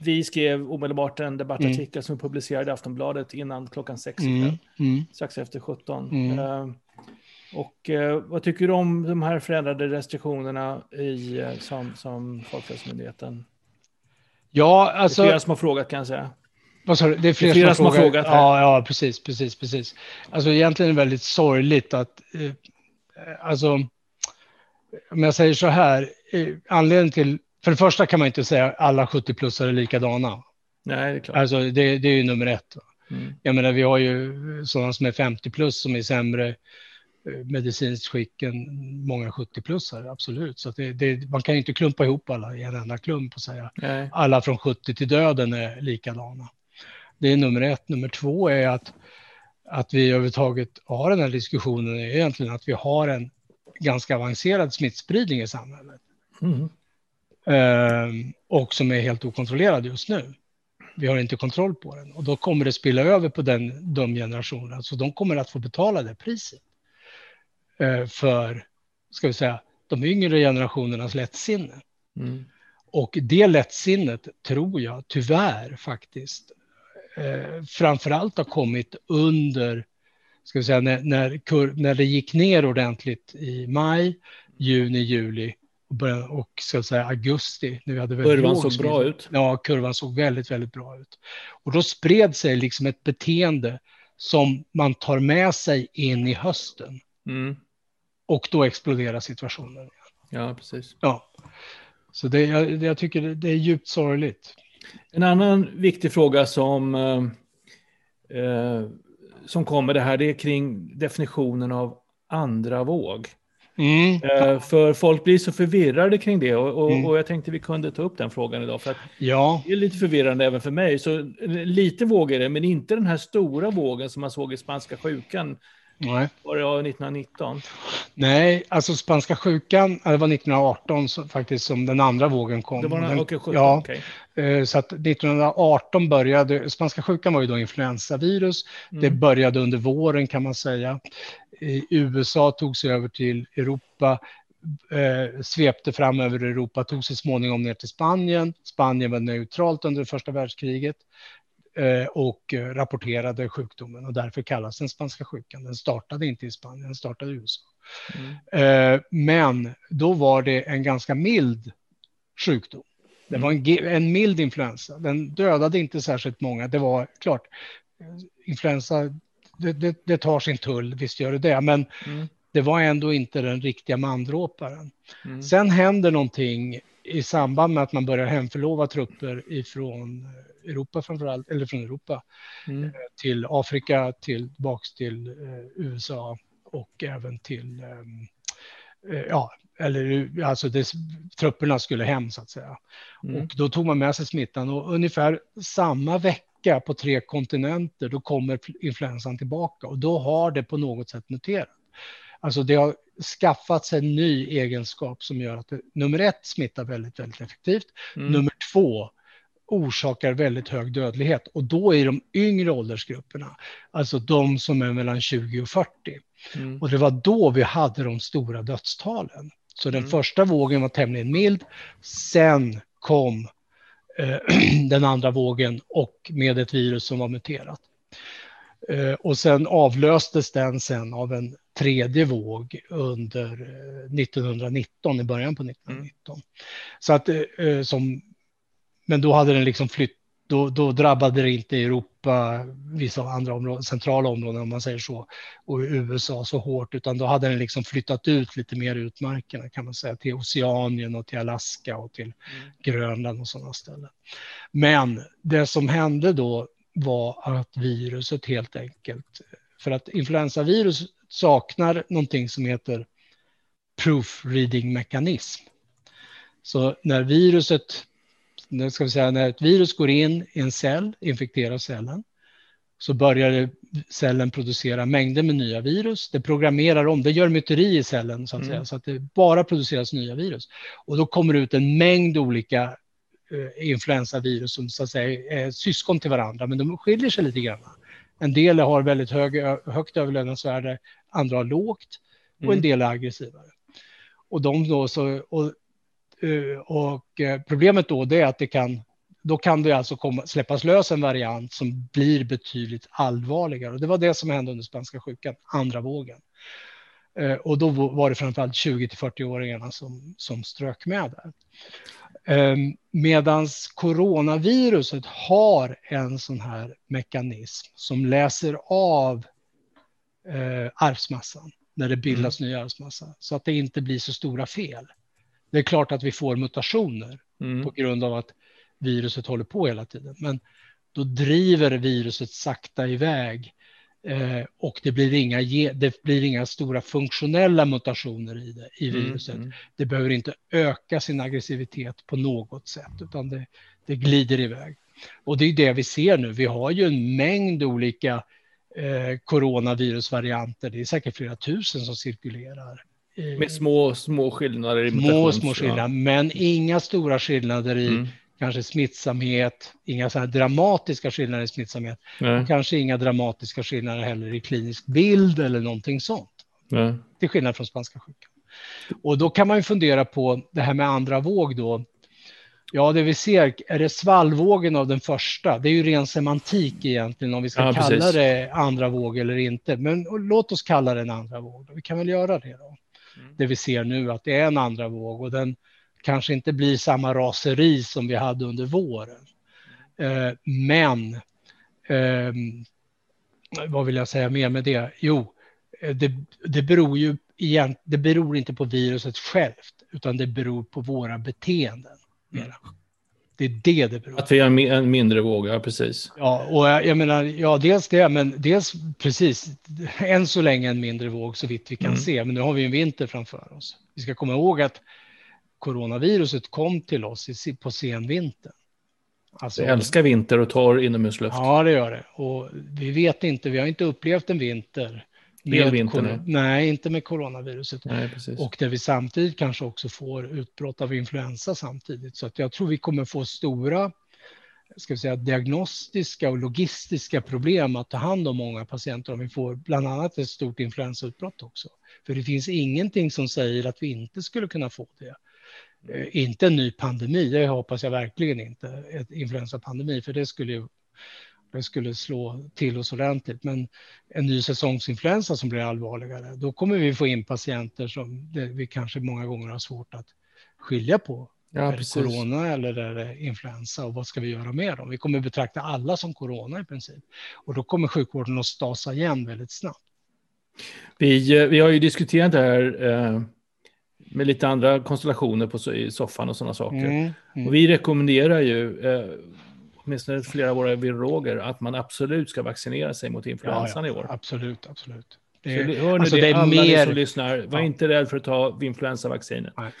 vi skrev omedelbart en debattartikel mm. som publicerade i Aftonbladet innan klockan sex, mm. Mm. strax efter 17. Mm. Uh, och uh, vad tycker du om de här förändrade restriktionerna i, uh, som, som Folkhälsomyndigheten? Ja, alltså... Det är flera som har frågat kan jag säga. Vad sa du? Det är flera, det är flera som, har frågat. frågat ja, ja, precis, precis, precis. Alltså egentligen är det väldigt sorgligt att, eh, alltså, om jag säger så här, eh, anledningen till för det första kan man inte säga att alla 70-plussare är likadana. Nej, det är klart. Alltså, det, det är ju nummer ett. Mm. Jag menar, vi har ju sådana som är 50 plus som är sämre eh, medicinskt skick än många 70-plussare, absolut. Så det, det, man kan ju inte klumpa ihop alla i en enda klump och säga Nej. alla från 70 till döden är likadana. Det är nummer ett. Nummer två är att, att vi överhuvudtaget har den här diskussionen är egentligen att vi har en ganska avancerad smittspridning i samhället. Mm. Ehm, och som är helt okontrollerad just nu. Vi har inte kontroll på den och då kommer det spilla över på den, de generationerna, så de kommer att få betala det priset uh, för, ska vi säga, de yngre generationernas lättsinne. Mm. Och det lättsinnet tror jag tyvärr faktiskt eh, framför allt har kommit under, ska vi säga, när, när, när det gick ner ordentligt i maj, juni, juli och så att säga augusti. När vi hade kurvan såg bra ut. Ja, kurvan såg väldigt, väldigt bra ut. Och då spred sig liksom ett beteende som man tar med sig in i hösten. Mm. Och då exploderar situationen. Ja, precis. Ja. Så det, jag, jag tycker det är djupt sorgligt. En annan viktig fråga som, eh, eh som kommer det här, det är kring definitionen av andra våg. Mm. Uh, för folk blir så förvirrade kring det och, och, mm. och, jag tänkte vi kunde ta upp den frågan idag. För ja. Det är lite förvirrande även för mig. Så lite våg är det, men inte den här stora vågen som man såg i spanska sjukan. Nej. Var det 1919? Nej, alltså spanska sjukan, det var 1918 så, faktiskt som den andra vågen kom. Det var den, okay, 17, ja, okay. Eh, så att 1918 började, spanska sjukan var ju då influensavirus. Mm. Det började under våren kan man säga i USA tog sig över till Europa, eh, svepte fram över Europa, tog sig småningom ner till Spanien. Spanien var neutralt under första världskriget och rapporterade sjukdomen och därför kallas den spanska sjukan. Den startade inte i Spanien, den startade i USA. Mm. Eh, men då var det en ganska mild sjukdom. Det var en, en mild influensa. Den dödade inte särskilt många. Det var klart, influensa det, det, det, tar sin tull, visst gör det det, men mm. det var ändå inte den riktiga mandråparen. Mm. Sen händer någonting i samband med att man börjar hemförlova trupper ifrån Europa framförallt, eller från Europa mm. Eh, till Afrika, tillbaks till eh, USA och även till, ehm, eh, ja, eller alltså det, trupperna skulle hem så att säga. Mm. Och då tog man med sig smittan och ungefär samma vecka vecka på tre kontinenter, då kommer influensan tillbaka och då har det på något sätt muterat. Alltså det har skaffat sig en ny egenskap som gör att det, nummer ett smittar väldigt, väldigt effektivt. Mm. Nummer två orsakar väldigt hög dödlighet och då i de yngre åldersgrupperna, alltså de som är mellan 20 och 40. Mm. Och det var då vi hade de stora dödstalen. Så den mm. första vågen var tämligen mild. Sen kom Eh, den andra vågen och med ett virus som var muterat. Eh, och sen avlöstes den sen av en tredje våg under 1919, eh, i början på 1919. Mm. Så att, som, men då hade den liksom flytt, då, då drabbade det inte Europa, vissa andra områden, centrala områden om man säger så, och USA så hårt, utan då hade den liksom flyttat ut lite mer utmarkerna kan man säga, till Oceanien och till Alaska och till mm. Grönland och sådana ställen. Men det som hände då var att viruset helt enkelt, för att influensavirus saknar någonting som heter proofreading mekanism. Så när viruset, nu ska vi säga när ett virus går in i en cell, infekterar cellen, så börjar cellen producera mängder med nya virus. Det programmerar om, det gör myteri i cellen så att mm. säga, så att det bara produceras nya virus. Och då kommer det ut en mängd olika uh, influensavirus som så att säga är syskon till varandra, men de skiljer sig lite grann. En del har väldigt hög, högt överlevnadsvärde, andra har lågt och mm. en del är aggressivare. Och de då så, och, och eh, problemet då är att det kan då kan det alltså komma, släppas lös en variant som blir betydligt allvarligare. Och det var det som hände under spanska sjukan, andra vågen. Eh, och då var det framförallt 20 till 40-åringarna som, som strök med där. Eh, medans coronaviruset har en sån här mekanism som läser av eh, arvsmassan när det bildas mm. ny arvsmassa så att det inte blir så stora fel. Det är klart att vi får mutationer mm. på grund av att viruset håller på hela tiden. Men då driver viruset sakta iväg eh, och det blir, inga, det blir inga stora funktionella mutationer i, det, i mm, viruset. Mm, mm. Det behöver inte öka sin aggressivitet på något sätt, utan det, det glider iväg. Och det är det vi ser nu. Vi har ju en mängd olika eh, coronavirusvarianter. Det är säkert flera tusen som cirkulerar. Med små, små skillnader i Små, små skillnader, men inga stora skillnader i mm kanske smittsamhet, inga så här dramatiska skillnader i smittsamhet. Och kanske inga dramatiska skillnader heller i klinisk bild eller någonting sånt. Nej. Till skillnad från spanska sjukan. Och då kan man ju fundera på det här med andra våg då. Ja, det vi ser, är det svallvågen av den första? Det är ju ren semantik egentligen om vi ska ja, kalla precis. det andra våg eller inte. Men låt oss kalla det en andra våg. Vi kan väl göra det då. Mm. Det vi ser nu att det är en andra våg och den kanske inte blir samma raseri som vi hade under våren. Eh, men eh, vad vill jag säga mer med det? Jo, eh, det, det beror ju igen, det beror inte på viruset självt, utan det beror på våra beteenden. Mera. Det är det det beror på. Att vi har en mindre våg, ja precis. Ja, och jag, jag menar, ja dels det, men dels precis, än så länge en mindre våg så vitt vi kan mm. se, men nu har vi en vinter framför oss. Vi ska komma ihåg att coronaviruset kom till oss på senvintern. Alltså, det älskar vinter och torr inomhusluft. Ja, det gör det. Och vi vet inte, vi har inte upplevt en vinter. Med vinter? Nej, inte med coronaviruset. Nej, och där vi samtidigt kanske också får utbrott av influensa samtidigt. Så att jag tror vi kommer få stora ska vi säga, diagnostiska och logistiska problem att ta hand om många patienter om vi får bland annat ett stort influensautbrott också. För det finns ingenting som säger att vi inte skulle kunna få det. Eh, inte en ny pandemi, det hoppas jag verkligen inte, ett influensapandemi, för det skulle, det skulle slå till oss ordentligt. Men en ny säsongsinfluensa som blir allvarligare, då kommer vi få in patienter som vi kanske många gånger har svårt att skilja på. Ja, är det corona eller är det influensa och vad ska vi göra med dem? Vi kommer betrakta alla som corona i princip och då kommer sjukvården att stasa igen väldigt snabbt. Vi, eh, vi har ju diskuterat det här eh med lite andra konstellationer på, i soffan och sådana saker. Mm, mm. Och vi rekommenderar ju, eh, åtminstone flera av våra virologer, att man absolut ska vaccinera sig mot influensan ja, ja, i år. Absolut, absolut. Det är, Så hör ni alltså det, det alla mer... ni som lyssnar, var ja. inte rädd för att ta influensavaccinet. Nej.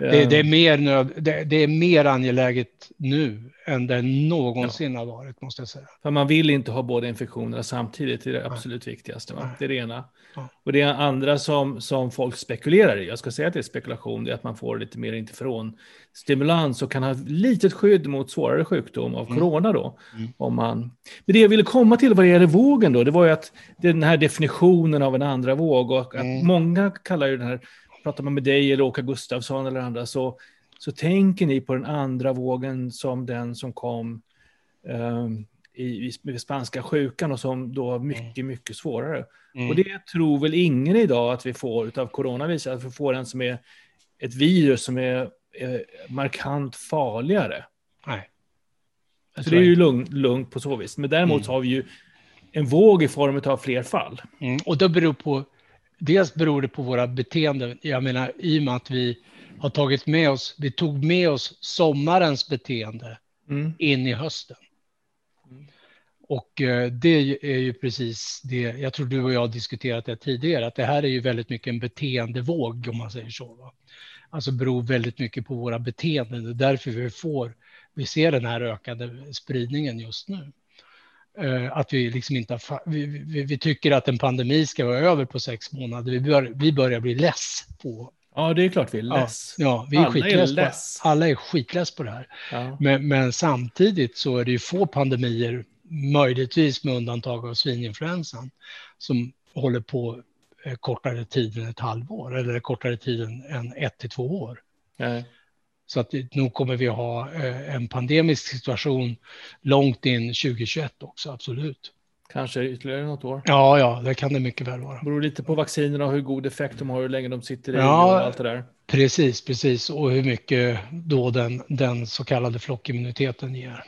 Det, det, är mer nöd, det, det, är mer angeläget nu än det någonsin ja. har varit, måste jag säga. För man vill inte ha båda infektionerna samtidigt, det är det absolut Nej. viktigaste. Va? Det är det ena. Ja. Och det andra som, som folk spekulerar i, jag ska säga att det är spekulation, det är att man får lite mer interferonstimulans och kan ha litet skydd mot svårare sjukdom av mm. corona då. Mm. Om man... Men det jag ville komma till vad det gäller vågen då, det var ju att den här definitionen av en andra våg och att mm. många kallar ju den här pratar man med dig eller Åke Gustafsson eller andra så, så tänker ni på den andra vågen som den som kom um, i, i spanska sjukan och som då mm. mycket, mycket svårare. Mm. Och det tror väl ingen idag att vi får av coronavirus, att vi får en som är ett virus som är, är markant farligare. Nej. Så det är ju lugnt lugn på så vis. Men däremot mm. har vi ju en våg i form av fler fall. Mm. Och det beror på dels beror det på våra beteenden. Jag menar, i och med att vi har tagit med oss, vi tog med oss sommarens beteende mm. in i hösten. Och eh, det är ju precis det, jag tror du och jag har diskuterat det tidigare, att det här är ju väldigt mycket en beteendevåg om man säger så. Va? Alltså beror väldigt mycket på våra beteenden. Det är därför vi får, vi ser den här ökade spridningen just nu. Eh, att vi liksom inte har, vi, vi, vi, tycker att en pandemi ska vara över på sex månader. Vi, bör, vi börjar bli less på Ja, det är klart vi är less. Ja, ja vi är alla skitless, är less. På, alla är skitless på det här. Ja. Men, men, samtidigt så är det ju få pandemier, möjligtvis med undantag av svininfluensan, som håller på eh, kortare tid än ett halvår eller kortare tid än ett till två år. Nej. Så att nog kommer vi ha eh, en pandemisk situation långt in 2021 också, absolut. Kanske ytterligare något år? Ja, ja, det kan det mycket väl vara. Det beror lite på vaccinerna och hur god effekt de har, hur länge de sitter i ja, och allt det där. Precis, precis. Och hur mycket då den, den så kallade flockimmuniteten ger.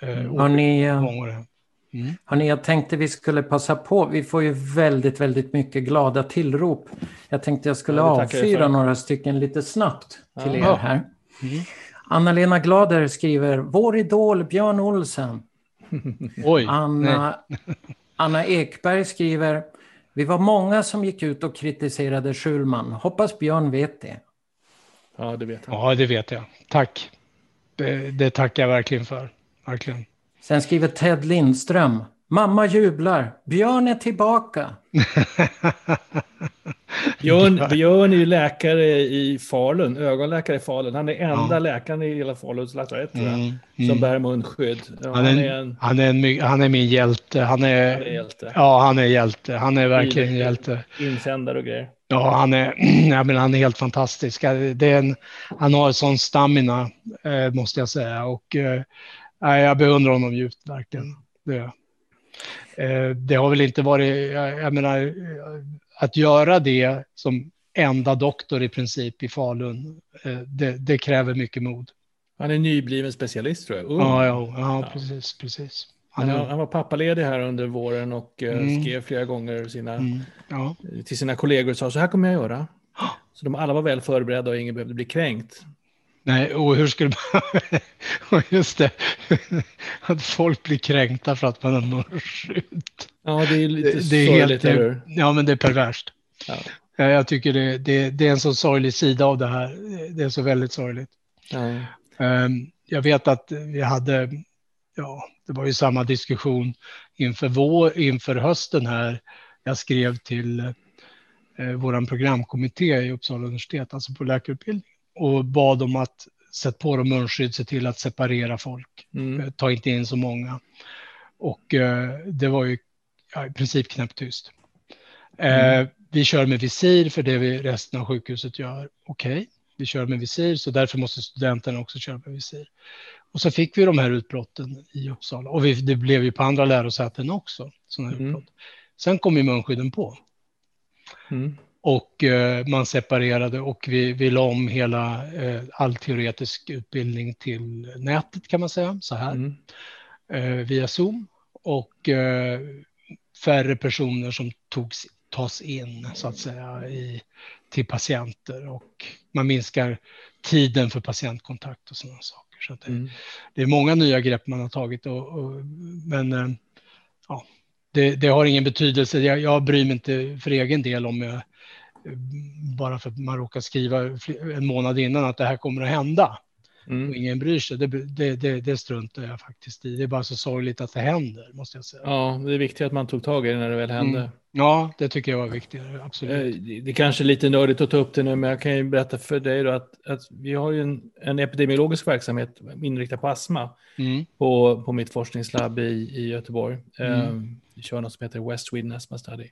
Eh, Hörrni, eh, mm. hörrni, jag tänkte vi skulle passa på. Vi får ju väldigt, väldigt mycket glada tillrop. Jag tänkte jag skulle ja, avfyra några stycken lite snabbt till ja. er här. Mm. Anna-Lena Glader skriver, vår idol Björn Olsen. Oj, Anna, Anna Ekberg skriver, vi var många som gick ut och kritiserade Schulman. Hoppas Björn vet det. Ja, det vet jag. Ja, det vet jag. Tack. Det, det tackar jag verkligen för. Verkligen. Sen skriver Ted Lindström, Mamma jublar. Björn är tillbaka. Björn, Björn är ju läkare i Falun, ögonläkare i Falun. Han är enda ja. läkaren i hela Faluns lasarett mm, mm. som bär munskydd. Ja, han, är, han, är en, han, är en, han är min hjälte. Han är, han är hjälte. Ja, han är hjälte. Han är verkligen en hjälte. Insändare och grejer. Ja, han är, jag menar, han är helt fantastisk. Det är en, han har en sån stamina, eh, måste jag säga. Och, eh, jag beundrar honom djupt, verkligen. Det. Eh, det har väl inte varit, jag menar, att göra det som enda doktor i princip i Falun, eh, det, det kräver mycket mod. Han är nybliven specialist tror jag. Uh. Ja, ja, ja, precis, precis. Han, han, han, var pappaledig här under våren och eh, mm. skrev flera gånger sina, mm. ja. till sina kollegor och sa så här kommer jag göra. Så de alla var väl förberedda och ingen behövde bli kränkt. Nej, och hur skulle man... Just det, att folk blir kränkta för att man har munskydd. Ja, det är lite det, det är sorgligt, helt, eller Ja, men det är perverst. Ja. Jag tycker det, det, det, är en så sorglig sida av det här. Det är så väldigt sorgligt. Ja. Um, jag vet att vi hade, ja, det var ju samma diskussion inför, vår, inför hösten här. Jag skrev till eh, vår programkommitté i Uppsala universitet, alltså på läkarutbildningen och bad dem att sätta på dem munskydd, se till att separera folk, mm. Eh, ta inte in så många. Och eh, det var ju ja, i princip knäpptyst. Eh, mm. vi kör med visir för det vi resten av sjukhuset gör. Okej, okay. vi kör med visir så därför måste studenterna också köra med visir. Och så fick vi de här utbrotten i Uppsala och vi, det blev ju på andra lärosäten också. Såna mm. utbrott. Sen kom ju munskydden på. Mm och eh, man separerade och vi, vi la om hela eh, all teoretisk utbildning till nätet kan man säga så här mm. eh, via Zoom och färre personer som togs, tas in så att säga i, till patienter och man minskar tiden för patientkontakt och sådana saker. Så det, mm. det, är många nya grepp man har tagit och, och men ja, det, det, har ingen betydelse. Jag, jag bryr mig inte för egen del om jag bara för att man råkar skriva en månad innan att det här kommer att hända. Mm. Och ingen bryr sig, det, det, det, det struntar jag faktiskt i. Det är bara så sorgligt att det händer, måste jag säga. Ja, det är viktigt att man tog tag i det när det väl hände. Mm. Ja, det tycker jag var viktigare, absolut. Eh, det är kanske är lite nördigt att ta upp det nu, men jag kan ju berätta för dig då att, att vi har ju en, en epidemiologisk verksamhet inriktad på astma mm. på, på mitt forskningslabb i, i Göteborg. Mm. Kör något som heter West Sweden Asthma Study.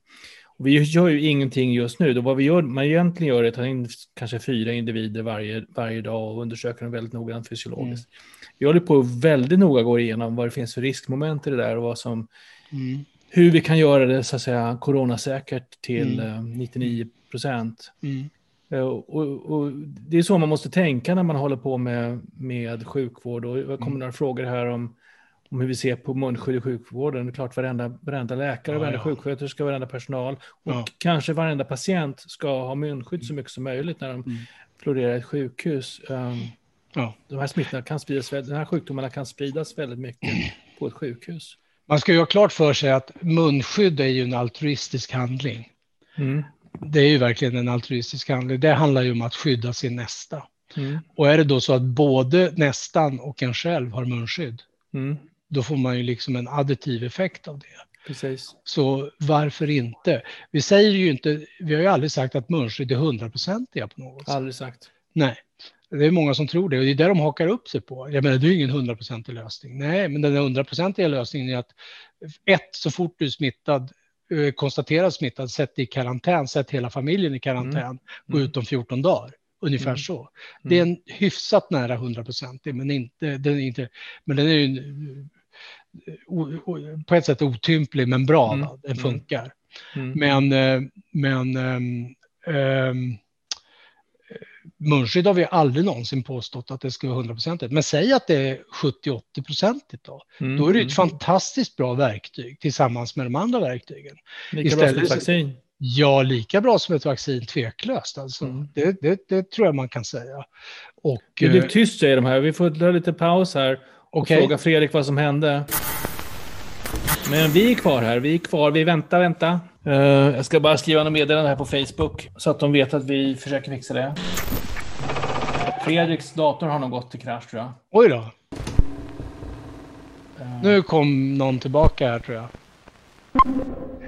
Vi gör ju ingenting just nu. Då vad vi gör, man egentligen gör är att ta in kanske fyra individer varje, varje dag och undersöka dem väldigt noggrant fysiologiskt. Mm. Vi håller på väldigt noga gå igenom vad det finns för riskmoment i det där och vad som, mm. hur vi kan göra det så att säga coronasäkert till mm. 99 eh, procent. Mm. Eh, och, och, det är så man måste tänka när man håller på med, med sjukvård. Och det kommer mm. några frågor här om om hur vi ser på munskydd i sjukvården. Det är klart varenda, varenda läkare, ja, varenda ja. sjuksköterska, varenda personal och ja. kanske varenda patient ska ha munskydd så mycket som möjligt när de mm. florerar i ett sjukhus. Um, ja. De här smittorna kan spridas, den här sjukdomarna kan spridas väldigt mycket på ett sjukhus. Man ska ju ha klart för sig att munskydd är ju en altruistisk handling. Mm. Det är ju verkligen en altruistisk handling. Det handlar ju om att skydda sin nästa. Mm. Och är det då så att både nästan och en själv har munskydd, mm. Då får man ju liksom en additiv effekt av det. Precis. Så varför inte? Vi säger ju inte, vi har ju aldrig sagt att munskydd är hundraprocentiga på något sätt. Aldrig sagt. Nej, det är många som tror det och det är det de hakar upp sig på. Jag menar, det är ju ingen hundraprocentig lösning. Nej, men den hundraprocentiga lösningen är att ett, så fort du är smittad, eh, konstaterad smittad, sätt i karantän, sätt hela familjen i karantän, mm. gå ut om 14 dagar. Ungefär mm. så. Det är en hyfsat nära hundraprocentig, men inte, den är inte, men den är ju på ett sätt otymplig men bra. Mm. Den mm. funkar. Mm. Men, eh, men um, um, munskydd har vi aldrig någonsin påstått att det ska vara hundraprocentigt. Men säg att det är 70-80 procentigt då. Mm. Då är det ett fantastiskt bra verktyg tillsammans med de andra verktygen. Lika Istället, bra som ett vaccin? Ja, lika bra som ett vaccin, tveklöst. Alltså. Mm. Det, det, det, tror jag man kan säga. Och, det blev tyst säger de här. Vi får ta lite paus här och okay. fråga Fredrik vad som hände. Men vi är kvar här. Vi är kvar. Vi väntar, vänta. Uh, jag ska bara skriva något meddelande här på Facebook så att de vet att vi försöker fixa det. Fredriks dator har nog gått i krasch tror jag. Oj då. Uh, nu kom någon tillbaka här tror jag.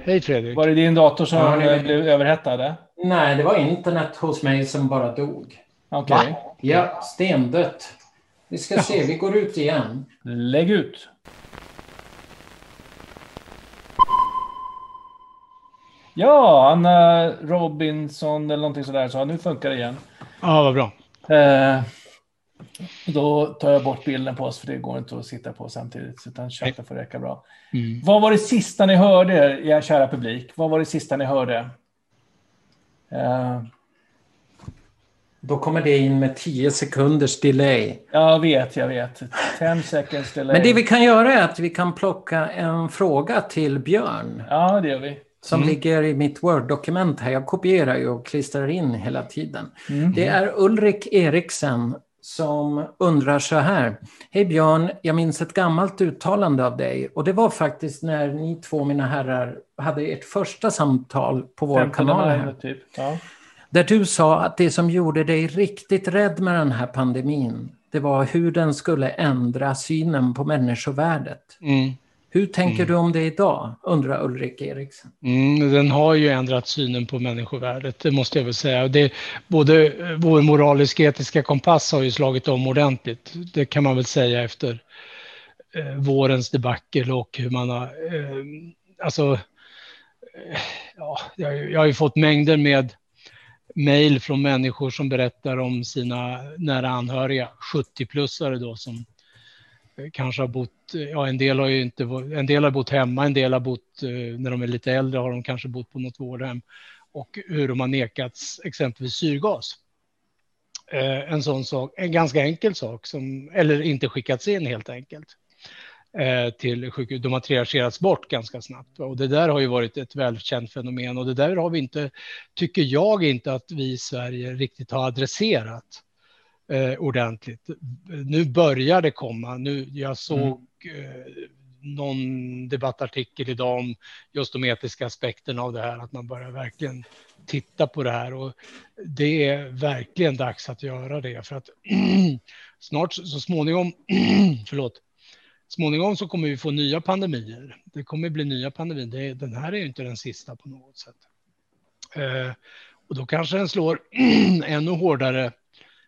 Hej Fredrik. Var det din dator som ja, blev överhettad? Nej, det var internet hos mig som bara dog. Okej. Okay. Ja, stendött. Vi ska se, vi går ut igen. Lägg ut. Ja, Anna Robinson eller någonting sådär sa nu funkar det igen. Ja, vad bra. Eh, då tar jag bort bilden på oss för det går inte att sitta på samtidigt. Utan chatten får räcka bra. Mm. Vad var det sista ni hörde, er kära publik? Vad var det sista ni hörde? Eh, då kommer det in med 10 sekunders delay. Jag vet, jag vet. 10 seconds delay. Men det vi kan göra är att vi kan plocka en fråga till Björn. Ja, det gör vi. Som mm. ligger i mitt Word-dokument här. Jag kopierar ju och klistrar in hela tiden. Mm. Det är Ulrik Eriksen som undrar så här. Hej Björn, jag minns ett gammalt uttalande av dig och det var faktiskt när ni två, mina herrar, hade ert första samtal på vår kanal. Här. Typ. Ja. Där du sa att det som gjorde dig riktigt rädd med den här pandemin, det var hur den skulle ändra synen på människovärdet. Mm. Hur tänker mm. du om det idag, undrar Ulrik Eriksen. Mm, den har ju ändrat synen på människovärdet, det måste jag väl säga. Det, både vår moralisk-etiska kompass har ju slagit om ordentligt, det kan man väl säga efter eh, vårens debacle och hur man har... Eh, alltså, eh, ja, jag, jag har ju fått mängder med mejl från människor som berättar om sina nära anhöriga, 70-plussare då, som eh, kanske har bott, ja en del har ju inte, en del har bott hemma, en del har bott, eh, när de är lite äldre har de kanske bott på något vårdhem och hur de har nekats exempelvis syrgas. Eh, en sån sak, en ganska enkel sak som, eller inte skickats in helt enkelt till sjukhus. De har triagerats bort ganska snabbt och det där har ju varit ett välkänt fenomen och det där har vi inte, tycker jag inte att vi i Sverige riktigt har adresserat eh, ordentligt. Nu börjar det komma. Nu, jag såg mm. eh, någon debattartikel idag om just de etiska aspekterna av det här, att man börjar verkligen titta på det här och det är verkligen dags att göra det för att snart så småningom, förlåt, småningom så kommer vi få nya pandemier. Det kommer bli nya pandemier. Det, den här är ju inte den sista på något sätt. Eh, och då kanske den slår ännu hårdare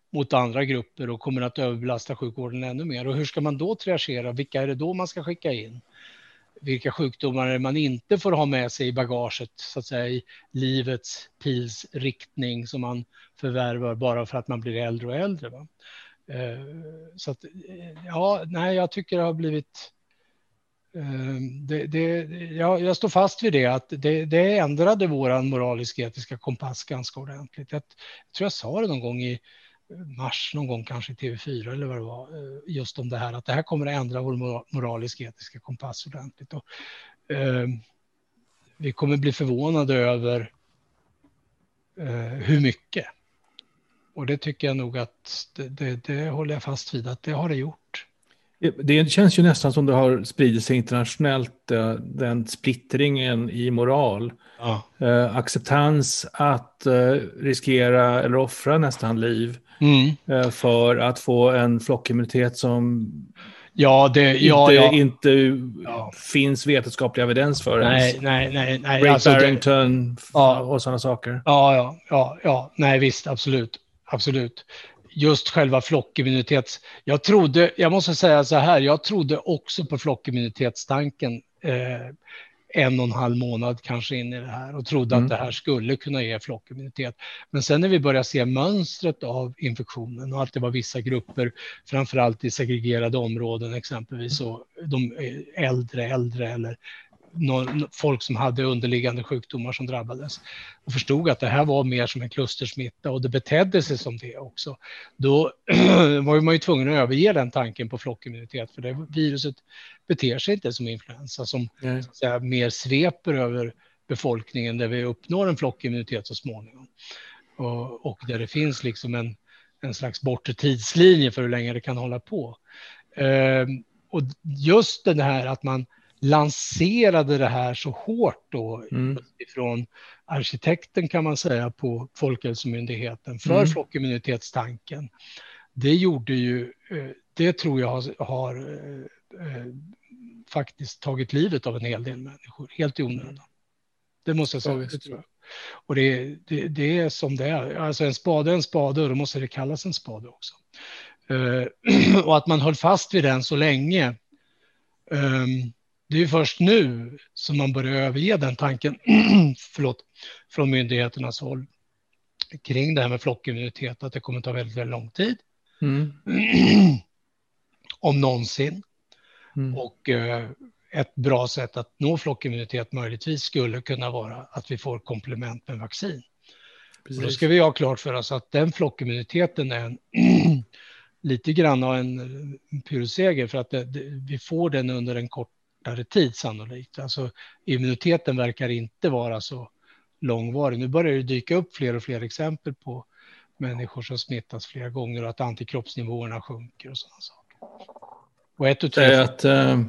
mot andra grupper och kommer att överbelasta sjukvården ännu mer. Och hur ska man då triagera? Vilka är det då man ska skicka in? Vilka sjukdomar är det man inte får ha med sig i bagaget, så att säga, i livets pilsriktning som man förvärvar bara för att man blir äldre och äldre. Va? Eh, så att, eh, ja, nej, jag tycker det har blivit eh, det, det, jag, jag, står fast vid det, att det, det ändrade vår moralisk-etiska kompass ganska ordentligt. Jag, jag tror jag sa det någon gång i mars någon gång, kanske i TV4 eller vad det var, just om det här, att det här kommer att ändra vår moralisk-etiska kompass ordentligt. Och, eh, vi kommer bli förvånade över eh, hur mycket. Och det tycker jag nog att det, det, det, håller jag fast vid att det har det gjort. Det känns ju nästan som det har spridit sig internationellt, eh, den splittringen i moral. Ja. Eh, acceptans att eh, riskera eller offra nästan liv mm. eh, för att få en flockimmunitet som ja, det, ja, inte, ja. inte ja. finns vetenskaplig evidens för. Nej, ens. nej, nej. nej. Ray alltså, Barrington det, och sådana saker. Ja, ja, ja, ja, nej visst, absolut. Absolut just själva flockimmunitets... Jag trodde, jag måste säga så här, jag trodde också på flockimmunitetstanken eh, en och en halv månad kanske in i det här och trodde mm. att det här skulle kunna ge flockimmunitet. Men sen när vi började se mönstret av infektionen och att det var vissa grupper, framförallt i segregerade områden exempelvis, och de äldre, äldre eller folk som hade underliggande sjukdomar som drabbades och förstod att det här var mer som en klustersmitta och det betedde sig som det också. Då var man ju tvungen att överge den tanken på flockimmunitet för det viruset beter sig inte som influensa som säga, mer sveper över befolkningen där vi uppnår en flockimmunitet så småningom. Och, och där det finns liksom en, en slags bortre tidslinje för hur länge det kan hålla på. Eh, och just det här att man lanserade det här så hårt då mm. ifrån arkitekten kan man säga på Folkhälsomyndigheten för mm. flockimmunitetstanken. Det gjorde ju, eh, det tror jag har, har eh, faktiskt tagit livet av en hel del människor, helt i onödan. Det måste jag säga. Ja, det. Och det, det, det, är som det är. Alltså en spade är en spade och då måste det kallas en spade också. Och att man höll fast vid den så länge. Um, det är först nu som man börjar överge den tanken förlåt, från myndigheternas håll kring det här med flockimmunitet, att det kommer ta väldigt, väldigt lång tid. Mm. Om någonsin. Mm. Och eh, ett bra sätt att nå flockimmunitet möjligtvis skulle kunna vara att vi får komplement med vaccin. Då ska vi ha klart för oss att den flockimmuniteten är en lite grann av en pyrrusseger för att det, det, vi får den under en kort kortare tid sannolikt. Alltså immuniteten verkar inte vara så långvarig. Nu börjar det dyka upp fler och fler exempel på människor som smittas flera gånger och att antikroppsnivåerna sjunker och sådana saker. Och ett utav... att, uh,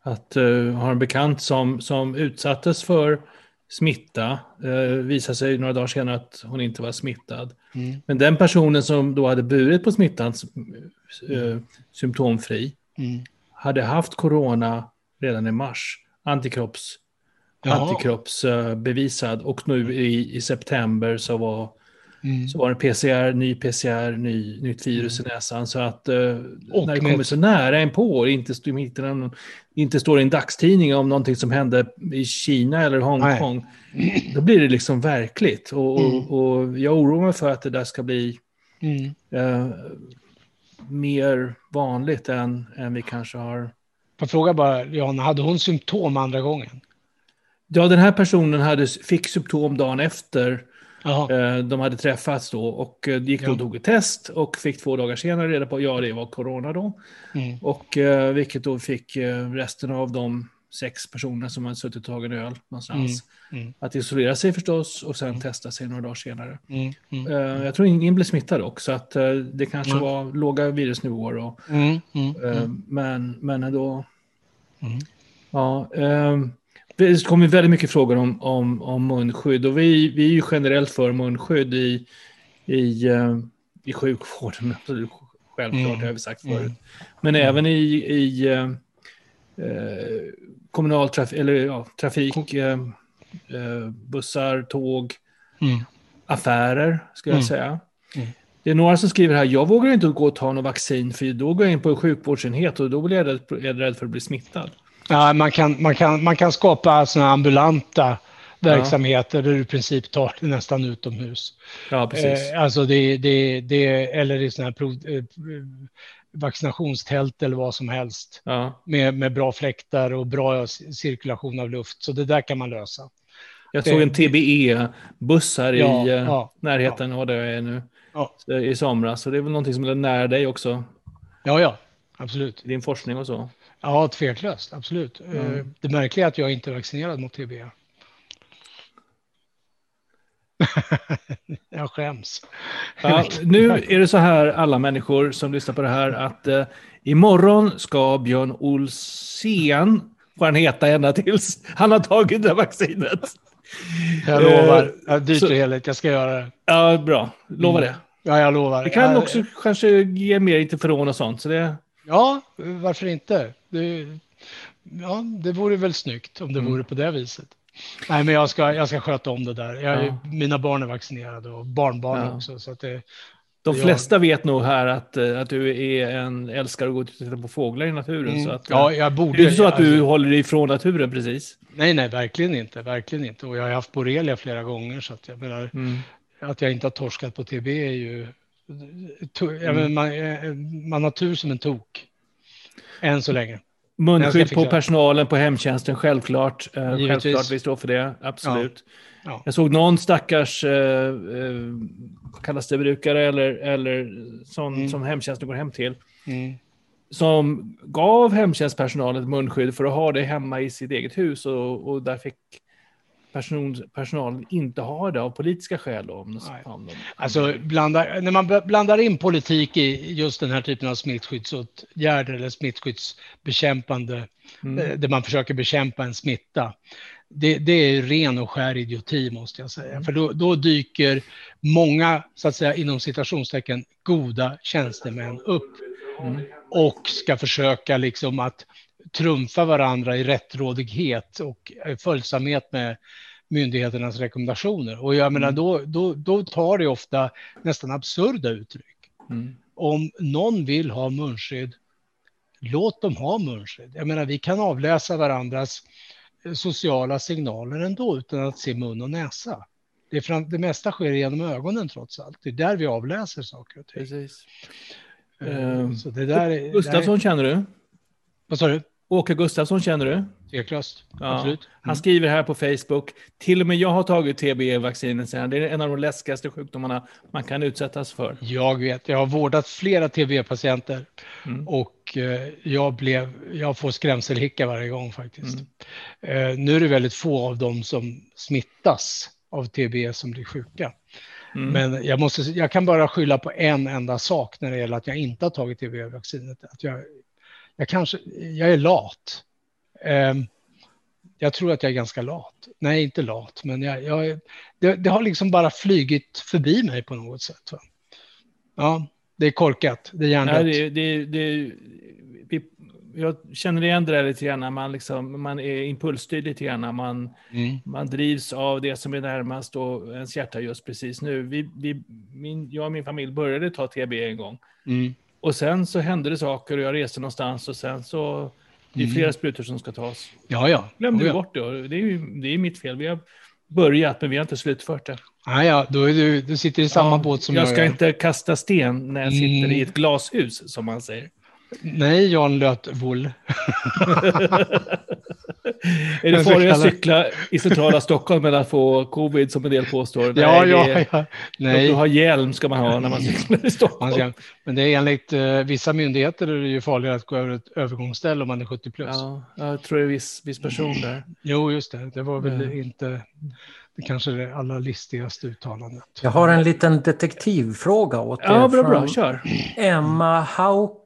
att uh, har en bekant som, som utsattes för smitta, uh, visade sig några dagar senare att hon inte var smittad. Mm. Men den personen som då hade burit på smittan, uh, symptomfri, mm. hade haft corona redan i mars. Antikropps, antikroppsbevisad. Och nu i, i september så var, mm. så var det PCR, ny PCR, ny, nytt virus mm. i näsan. Så att uh, när det kommer så nära en på, inte, inte, inte står i en dagstidning om någonting som hände i Kina eller Hongkong, Nej. då blir det liksom verkligt. Och, mm. och, och, jag oroar mig för att det där ska bli uh, mer vanligt än, än vi kanske har jag frågar bara, Jan, hade hon symptom andra gången? Ja, den här personen hade, fick symptom dagen efter Aha. Eh, de hade träffats då och eh, gick då och tog ett test och fick två dagar senare reda på, ja det var corona då. Mm. Och eh, vilket då fick resten av de sex personer som hade suttit och tagit öl någonstans mm. Mm. att isolera sig förstås och sen mm. testa sig några dagar senare. Mm. Mm. Jag tror ingen blev smittad dock, så att det kanske var låga virusnivåer. Och, men, men ändå... Ja, det kommer väldigt mycket frågor om, om, om munskydd och vi, vi är ju generellt för munskydd i, i, i sjukvården. Självklart, det har vi sagt förut. Men även i, i eh, kommunal traf eller, ja, trafik, eh, eh, bussar, tåg, mm. affärer, jag mm. säga. Mm. Det är några som skriver här, jag vågar inte gå och ta något vaccin, för då går jag in på en sjukvårdsenhet och då blir jag rädd, jag rädd för att bli smittad. Ja, man, kan, man, kan, man kan skapa sådana ambulanta verksamheter ja. där du i princip tar det nästan utomhus. Ja, precis. Eh, alltså det, det, det, eller i sådana här prov, eh, vaccinationstält eller vad som helst. Ja. Med, med bra fläktar och bra cirkulation av luft. Så det där kan man lösa. Jag såg en TBE-buss här ja, i uh, ja, närheten av där jag är nu. I somras. Så det är väl någonting som är nära dig också. Ja, ja. Absolut. Din forskning och så. Ja, tveklöst. Absolut. Mm. Det märkliga är att jag inte är vaccinerad mot TBE. jag skäms. Ja, nu är det så här, alla människor som lyssnar på det här, att eh, imorgon ska Björn Olsen, får han heta ända tills han har tagit det vaccinet. Jag lovar, jag dyrt och heligt, jag ska göra det. Ja, bra. Lova det. Ja, jag lovar. Det kan jag... också kanske ge mer interferon och sånt. Så det... Ja, varför inte? Det, ja, det vore väl snyggt om det mm. vore på det viset. Nej, men jag ska, jag ska sköta om det där. Jag, ja. Mina barn är vaccinerade och barnbarn ja. också. Så att det, de flesta vet nog här att, eh, att du är en älskare att gå och titta på fåglar i naturen. Mm. Så att, ja, jag borde, det är inte så att du alltså, håller dig ifrån naturen precis. Nej, nej, verkligen inte. Verkligen inte. Och jag har haft borrelia flera gånger. Så att jag menar, mm. att jag inte har torskat på TB är ju... Mm. man, eh, man har tur som en tok. Än så länge. Munskydd på personalen på hemtjänsten, självklart. Eh, självklart, vi står för det, absolut. Ja. Ja. Jag såg någon stackars, eh, eh, kallas det brukare eller, eller sån mm. som hemtjänsten går hem till, mm. som gav hemtjänstpersonalen ett munskydd för att ha det hemma i sitt eget hus och, och där fick person, personalen inte har det av politiska skäl. Om, om alltså, blandar, när man blandar in politik i just den här typen av smittskyddsåtgärder eller smittskyddsbekämpande, mm. Eh, där man försöker bekämpa en smitta, det, det, är ren och skär idioti måste jag säga. Mm. För då, då, dyker många, så att säga inom citationstecken, goda tjänstemän upp mm. och ska försöka liksom att trumfa varandra i rättrådighet och följsamhet med myndigheternas rekommendationer. Och jag menar, mm. då, då, då tar det ofta nästan absurda uttryck. Mm. Om någon vill ha munskydd, låt dem ha munskydd. Jag menar, vi kan avläsa varandras sociala signaler ändå utan att se mun och näsa. Det, fram, det mesta sker genom ögonen trots allt. Det är där vi avläser saker och ting. Precis. Uh, så det där, Gustafsson där... känner du? Vad sa du? Åke Gustafsson känner du? Tveklöst, ja. absolut. Mm. Han skriver här på Facebook, till och med jag har tagit TBE-vaccinet, han. Det är en av de läskigaste sjukdomarna man kan utsättas för. Jag vet, jag har vårdat flera TBE-patienter mm. och eh, jag, blev, jag får skrämselhicka varje gång faktiskt. Mm. Eh, nu är det väldigt få av dem som smittas av TBE som blir sjuka. Mm. Men jag, måste, jag kan bara skylla på en enda sak när det gäller att jag inte har tagit TBE-vaccinet. Att jag jag kanske, jag är lat. Um, jag tror att jag är ganska lat. Nej, inte lat, men jag, jag det, det, har liksom bara flygit förbi mig på något sätt. Va? Ja, det är korkat, det är hjärndött. det, det, det, jag känner igen det där lite grann, man, liksom, man är impulsstyrd lite grann, man, mm. man drivs av det som är närmast och ens hjärta just precis nu. Vi, vi, min, jag och min familj började ta TB en gång. Mm. Och sen så hände det saker och jag reste någonstans och sen så det är mm. flera sprutor som ska tas. Ja, ja. Glömde oh, ja. bort det. Det är, det är mitt fel. Vi har börjat, men vi har inte slutfört det. Ah, ja, då du, du sitter i samma ja, båt som jag. Jag ska inte kasta sten när jag sitter mm. i ett glashus, som man säger. Nej, Jan Lötvoll. är det farligt att cykla i centrala Stockholm med att få covid som en del påstår? Ja, Nej, ja, ja. Nej. Du har hjälm ska man ha när man cyklar i Stockholm. Men det är enligt uh, vissa myndigheter är det ju farligare att gå över ett övergångsställe om man är 70 plus. Ja, jag tror det är viss, viss person där. Jo, just det. Det var väl mm. inte det kanske är det allra listigaste uttalandet. Jag har en liten detektivfråga åt er. Ja, bra, bra. Kör. Emma Hauk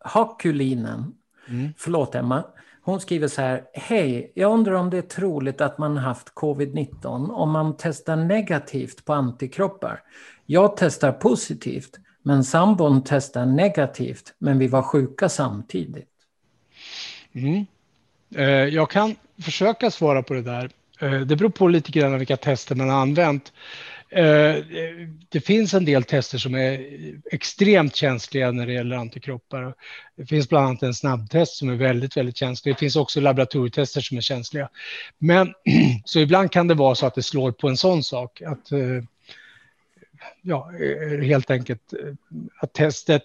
Hakulinen, mm. förlåt Emma, hon skriver så här, hej, jag undrar om det är troligt att man haft covid-19 om man testar negativt på antikroppar. Jag testar positivt, men sambon testar negativt, men vi var sjuka samtidigt. Mm. Eh, jag kan försöka svara på det där. Eh, det beror på lite grann vilka tester man har använt. Eh, det finns en del tester som är extremt känsliga när det gäller antikroppar. Det finns bland annat en snabbtest som är väldigt, väldigt känslig. Det finns också laboratorietester som är känsliga. Men så ibland kan det vara så att det slår på en sån sak. Att, eh, ja, eh, helt enkelt att testet,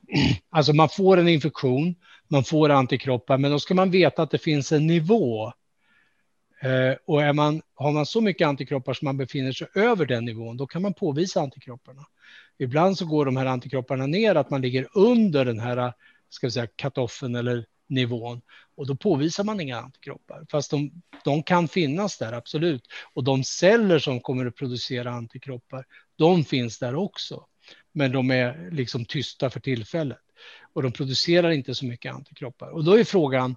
alltså man får en infektion, man får antikroppar, men då ska man veta att det finns en nivå Eh, Eh, och är man, har man så mycket antikroppar som man befinner sig över den nivån, då kan man påvisa antikropparna. Ibland så går de här antikropparna ner, att man ligger under den här ska vi säga, cut-offen eller nivån och då påvisar man inga antikroppar. Fast de, de kan finnas där, absolut. Och de celler som kommer att producera antikroppar, de finns där också. Men de är liksom tysta för tillfället och de producerar inte så mycket antikroppar. Och då är frågan,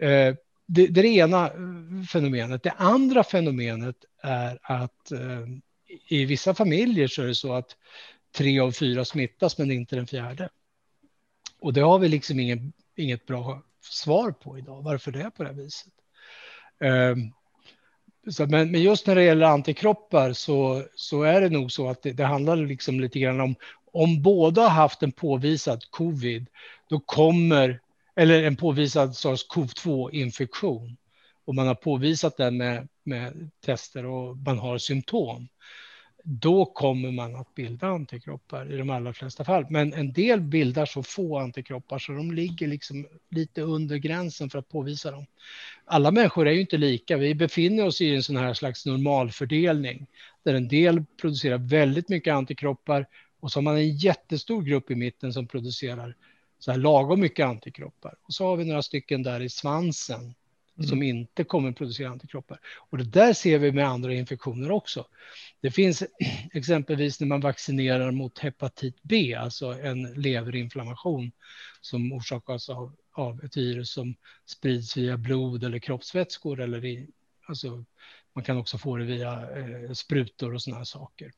eh, det, det, är det ena eh, fenomenet. Det andra fenomenet är att eh, i vissa familjer så är det så att tre av fyra smittas men inte den fjärde. Och det har vi liksom ingen, inget bra svar på idag, varför det är på det här viset. Eh, så, men, men, just när det gäller antikroppar så, så är det nog så att det, det handlar liksom lite grann om om båda har haft en påvisad covid, då kommer, eller en påvisad sars-cov-2-infektion, och man har påvisat den med, med tester och man har symptom, då kommer man att bilda antikroppar i de allra flesta fall. Men en del bildar så få antikroppar så de ligger liksom lite under gränsen för att påvisa dem. Alla människor är ju inte lika. Vi befinner oss i en sån här slags normalfördelning där en del producerar väldigt mycket antikroppar och så har man en jättestor grupp i mitten som producerar så här lagom mycket antikroppar. Och så har vi några stycken där i svansen mm. som inte kommer producera antikroppar. Och det där ser vi med andra infektioner också. Det finns exempelvis när man vaccinerar mot hepatit B, alltså en leverinflammation som orsakas av, av ett virus som sprids via blod eller kroppsvätskor eller i, alltså man kan också få det via eh, sprutor och sådana saker.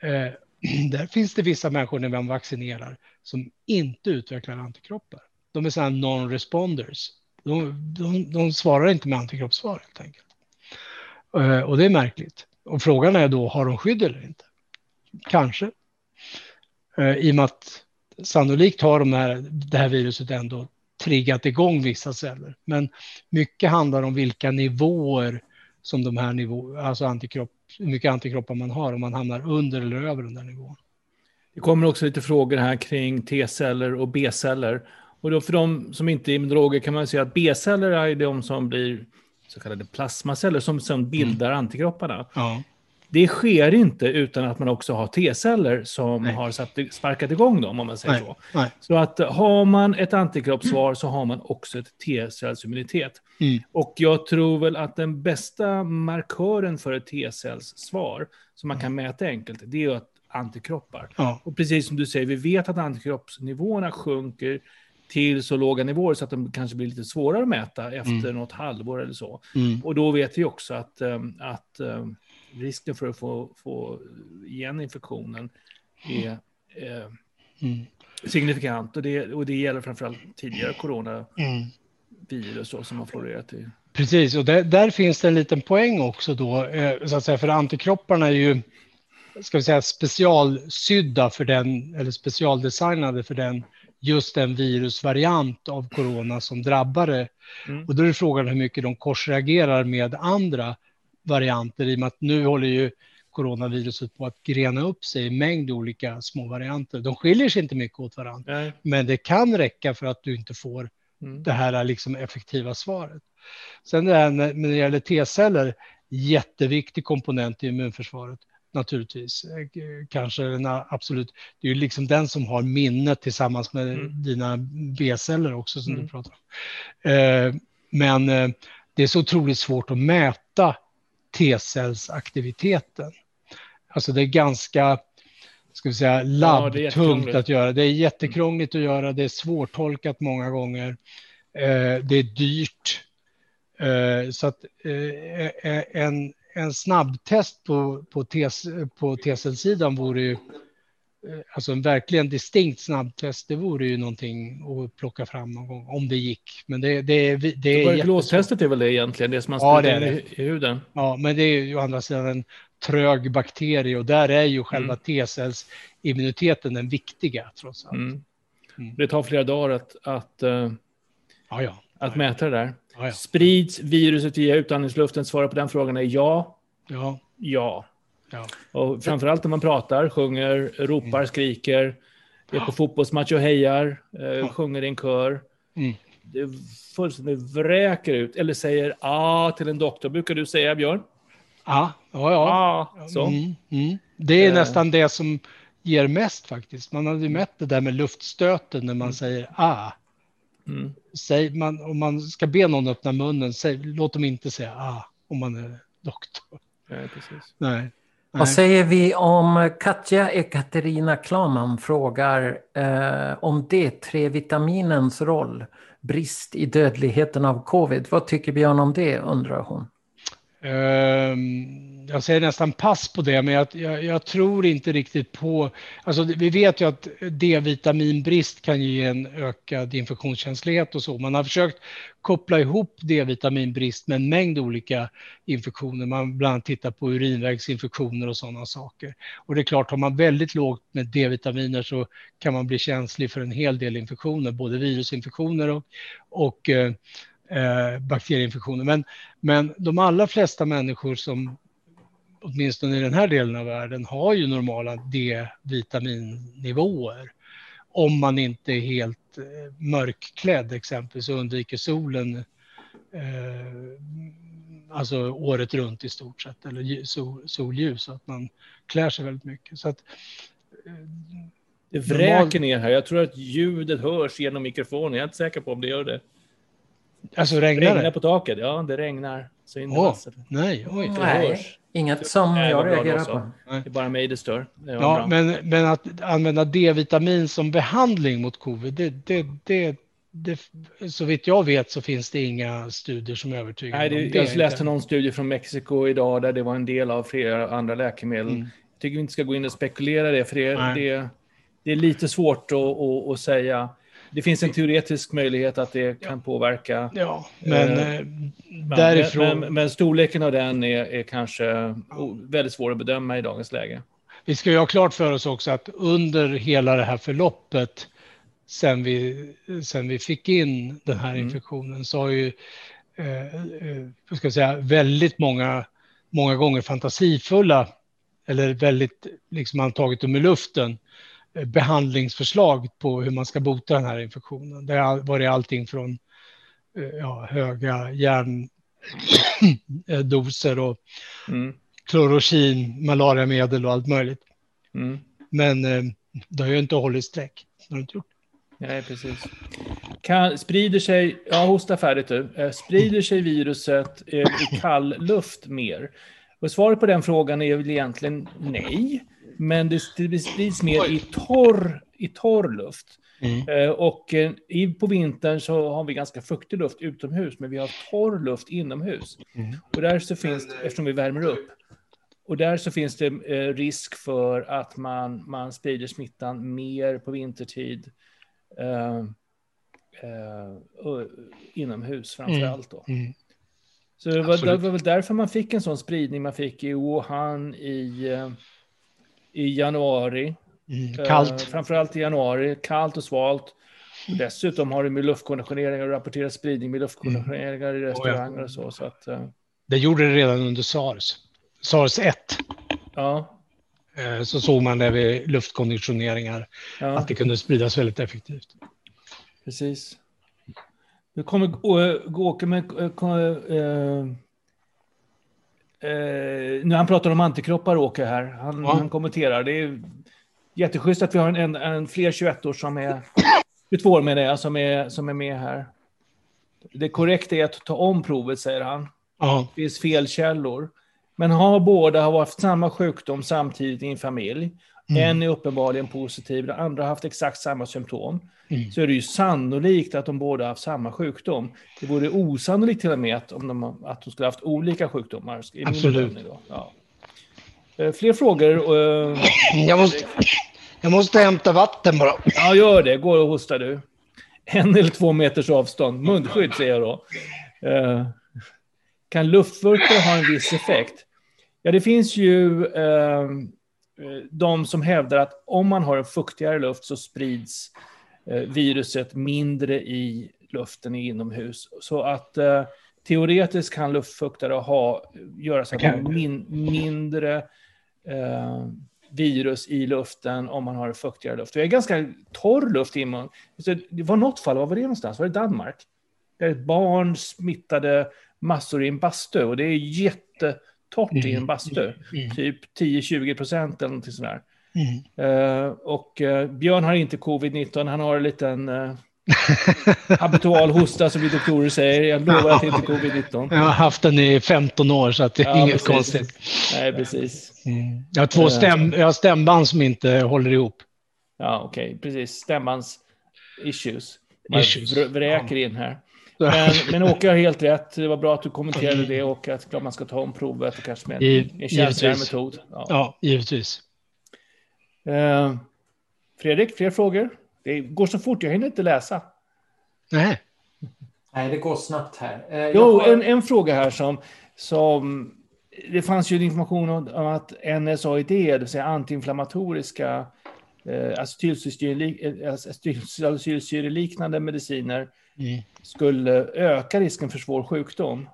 Eh, där finns det vissa människor när man vaccinerar som inte utvecklar antikroppar. De är sådana non-responders. De, de, de, svarar inte med antikroppssvar helt enkelt. Eh, och det är märkligt. Och frågan är då, har de skydd eller inte? Kanske. Eh, I och med att sannolikt har de här, det här viruset ändå triggat igång vissa celler. Men mycket handlar om vilka nivåer som de här nivåerna, alltså antikropp, hur mycket antikroppar man har, om man hamnar under eller över den där nivån. Det kommer också lite frågor här kring T-celler och B-celler. Och då för de som inte är immunologer kan man säga att B-celler är de som blir så kallade plasmaceller som sen bildar mm. antikropparna. Ja. Det sker inte utan att man också har T-celler som Nej. har satt, sparkat igång dem, om man säger Nej. så. Nej. Så att har man ett antikroppssvar så har man också ett T-cellsimmunitet. Mm. Och jag tror väl att den bästa markören för ett T-cellssvar, som man kan mäta enkelt, det är att antikroppar. Ja. Och precis som du säger, vi vet att antikroppsnivåerna sjunker till så låga nivåer så att de kanske blir lite svårare att mäta efter mm. något halvår eller så. Mm. Och då vet vi också att, ehm, att ehm, risken för att få, få igen infektionen är eh, mm. signifikant. Och det, och det gäller framförallt tidigare coronavirus mm. som har florerat i. Precis, och där, där, finns det en liten poäng också då, eh, så att säga, för antikropparna är ju ska vi säga, specialsydda för den, eller specialdesignade för den, just den virusvariant av corona som drabbar det. Mm. Och då är frågan hur mycket de korsreagerar med andra varianter i och med att nu håller ju coronaviruset på att grena upp sig i mängd olika små varianter. De skiljer sig inte mycket åt varandra, Nej. men det kan räcka för att du inte får mm. det här liksom effektiva svaret. Sen det här när, när det gäller T-celler, jätteviktig komponent i immunförsvaret naturligtvis. Kanske den absolut, det är ju liksom den som har minnet tillsammans med mm. dina B-celler också som mm. du pratar om. Eh, men eh, det är så otroligt svårt att mäta T-cellsaktiviteten. Alltså det är ganska ska vi säga, labbtungt ja, att göra. Det är jättekrångligt att göra, det är svårtolkat många gånger. Eh, det är dyrt. Eh, så att eh, en, en snabbtest på, på, på T-cellsidan vore ju Eh, alltså en verkligen distinkt snabbtest, det vore ju någonting att plocka fram någon gång om det gick. Men det, det, det, det är Tuberkulostestet är väl det egentligen, det som man ja, det i, huden? Ja, men det är ju å andra sidan en trög bakterie och där är ju själva mm. T-cellsimmuniteten den viktiga trots allt. Mm. Mm. Det tar flera dagar att, att, uh, ja, ja. att ja, mäta det där. Sprids viruset via utandningsluften? Svaret på den frågan är ja. Ja. Ja. Ja. Och framförallt när man pratar, sjunger, ropar, mm. skriker, är på fotbollsmatch och hejar, eh, sjunger i en kör. Mm. Det fullständigt vräker ut, eller säger ah till en doktor, brukar du säga Björn? Ja, ja, ja. Ah, så. Mm, mm. Det är eh. nästan det som ger mest faktiskt. Man hade ju mätt det där med luftstöten när man mm. säger ah. Mm. Säg, man, om man ska be någon öppna munnen, säg, låt dem inte säga ah om man är doktor. Nej, precis. Nej. Vad säger vi om Katja Ekaterina Klaman frågar eh, om D3-vitaminens roll, brist i dödligheten av covid. Vad tycker Björn om det, undrar hon. Ehm, jag säger nästan pass på det, men jag, jag, jag, tror inte riktigt på... Alltså, vi vet ju att D-vitaminbrist kan ge en ökad infektionskänslighet och så. Man har försökt koppla ihop D-vitaminbrist med en mängd olika infektioner. Man bland annat tittar på urinvägsinfektioner och sådana saker. Och det är klart, har man väldigt lågt med D-vitaminer så kan man bli känslig för en hel del infektioner, både virusinfektioner och, och eh, eh, bakterieinfektioner. Men, men de allra flesta människor som åtminstone i den här delen av världen, har ju normala D-vitaminnivåer. Om man inte är helt eh, mörkklädd exempelvis och undviker solen eh, alltså året runt i stort sett, eller sol, solljus, så att man klär sig väldigt mycket. Så att, eh, det vräker ner här. Jag tror att ljudet hörs genom mikrofonen. Jag är inte säker på om det gör det. Alltså regnar det? Regnar på taket. Ja, det regnar. Så in oh, nej, oj. Det nej. hörs. Inget som Nej, jag reagerar på. Det är bara mig det stör. Det ja, men, men att använda D-vitamin som behandling mot covid, det, det, det, det, så vitt jag vet så finns det inga studier som övertygar Nej, det, om det. Jag läste någon studie från Mexiko idag där det var en del av flera andra läkemedel. Mm. Jag tycker vi inte ska gå in och spekulera det, för det, det, det är lite svårt att, att, att säga det finns en teoretisk möjlighet att det kan påverka. Ja, men eh, eh därifrån. Men, men, storleken av den är, är kanske väldigt svår att bedöma i dagens läge. Vi ska ju ha klart för oss också att under hela det här förloppet sen vi, sen vi fick in den här mm. infektionen så har ju eh, eh, ska säga, väldigt många, många gånger fantasifulla eller väldigt, liksom tagit dem i luften, behandlingsförslag på hur man ska bota den här infektionen. Det har varit allting från eh, ja, höga järndoser och mm. klorokin, malariamedel och allt möjligt. Mm. Men eh, det har ju inte hållit streck. Det har inte gjort. Nej, precis. Kan, sprider sig, ja hosta färdigt du, eh, sprider sig viruset i kall luft mer? Och svaret på den frågan är väl egentligen nej men det, sprids mer i torr, i torr luft. Mm. Eh, och eh, i, på vintern så har vi ganska fuktig luft utomhus, men vi har torr luft inomhus. Mm. Och där så finns det, eftersom vi värmer upp, och där så finns det eh, risk för att man, man sprider smittan mer på vintertid. Eh, eh, inomhus framför mm. allt då. Mm. Så det var, det var, väl därför man fick en sån spridning man fick i Wuhan i i januari. Mm, kallt. Eh, framförallt i januari, kallt och svalt. Och dessutom har det med luftkonditioneringar och rapporterat spridning med luftkonditioneringar mm. i restauranger och så. så att, eh. Det gjorde det redan under sars. Sars 1. Ja. Eh, så såg man det vid luftkonditioneringar, ja. att det kunde spridas väldigt effektivt. Precis. Nu kommer Gåke med... Eh, nu han pratar om antikroppar, Åke, här. Han, ja. han kommenterar. Det är jätteschysst att vi har en, en, en fler 21-år som är... 22 år menar jag, som är, som är med här. Det korrekta är att ta om provet, säger han. Ja. Det finns fel källor. Men har båda har haft samma sjukdom samtidigt i en familj mm. en är uppenbarligen positiv, den andra har haft exakt samma symptom, mm. så är det ju sannolikt att de båda har haft samma sjukdom. Det vore osannolikt till och med att, om de, att de skulle ha haft olika sjukdomar. Absolut. Ja. Eh, fler frågor? Uh, jag, måste, jag måste hämta vatten bara. Ja, gör det. Gå och hosta du. En eller två meters avstånd. Munskydd säger jag då. Uh, kan luftvurkor ha en viss effekt? Ja, det finns ju Eh, de som hävdar att om man har en fuktigare luft så sprids eh, viruset mindre i luften i inomhus. Så att eh, teoretiskt kan luftfuktare ha, göra så att man min, mindre eh, virus i luften om man har en fuktigare luft. Det är ganska torr luft i mun. Det var något fall, var var det någonstans? Var det Danmark? Där ett barn smittade massor i en bastu och det är jätte torrt mm. i en mm. bastu. Mm. Typ 10-20 procent eller någonting sådär. Mm. Uh, och uh, Björn har inte covid-19, han har en liten, uh, habitual hosta som vi doktorer säger. Jag lovar att det inte är covid-19. Jag har haft den i 15 år så att det är ja, inget precis. konstigt. Nej, precis. Mm. Jag har två eh. stäm, jag har stämband som inte håller ihop. Ja, okej, okay. precis. Stämbands issues. Man issues. vräker ja. in här. Men, men Åke har helt rätt. Det var bra att du kommenterade det och att klart man ska ta om provet och kanske med en känsligare metod. Ja, ja givetvis. Eh, Fredrik, fler frågor? Det går så fort, jag hinner inte läsa. Nej. Nej, det går snabbt här. Eh, jo, har... en, en fråga här som, som... Det fanns ju information om att NSAID, det vill säga antiinflammatoriska eh, acetylsyreliknande mediciner, mm. skulle öka risken för svår sjukdom.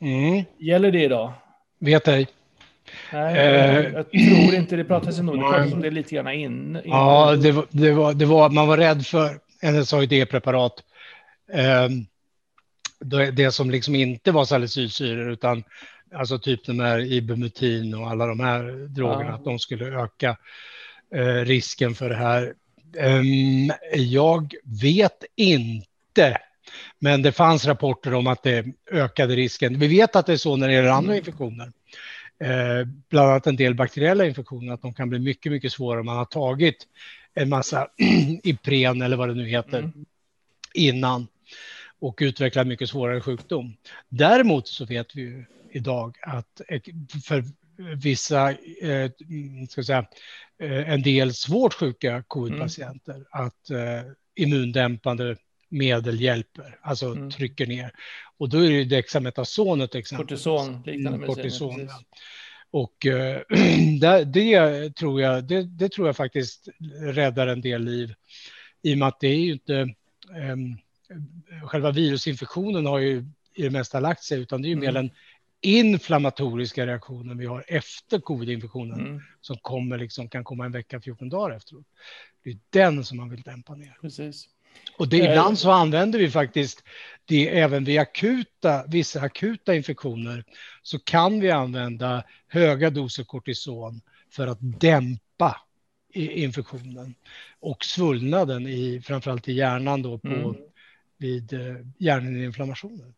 Mm. Gäller det idag? Vet ej. Nej, jag, jag tror inte det pratas nog. Det pratas om det lite grann in. in. Ja, det var, det var, det var, man var rädd för NSAID-preparat. Eh, det som liksom inte var salicylsyror utan alltså typ de här ibumetin och alla de här drogerna, ja. att de skulle öka eh, risken för det här. Eh, jag vet inte, men det fanns rapporter om att det ökade risken. Vi vet att det är så när det gäller andra mm. infektioner eh, bland annat en del bakteriella infektioner, att de kan bli mycket, mycket svårare om man har tagit en massa Ipren eller vad det nu heter mm. innan och utvecklat mycket svårare sjukdom. Däremot så vet vi ju idag att för vissa, eh, ska säga, eh, en del svårt sjuka covid-patienter mm. att eh, immundämpande medel hjälper, alltså mm. trycker ner. Och då är det dexametason ett exempel. Kortison, liknande kortison, ja. Och äh, det, det, tror jag, det, det, tror jag faktiskt räddar en del liv. I och med att det är ju inte, ähm, själva virusinfektionen har ju i det mesta lagt sig, utan det är ju mm. mer den inflammatoriska reaktionen vi har efter covid-infektionen mm. som kommer liksom, kan komma en vecka, 14 dagar efteråt. Det är den som man vill dämpa ner. Precis. Och det, ibland så använder vi faktiskt det även vid akuta, vissa akuta infektioner så kan vi använda höga doser kortison för att dämpa infektionen och svullnaden i framförallt i hjärnan då på, mm. vid eh, hjärninflammationer.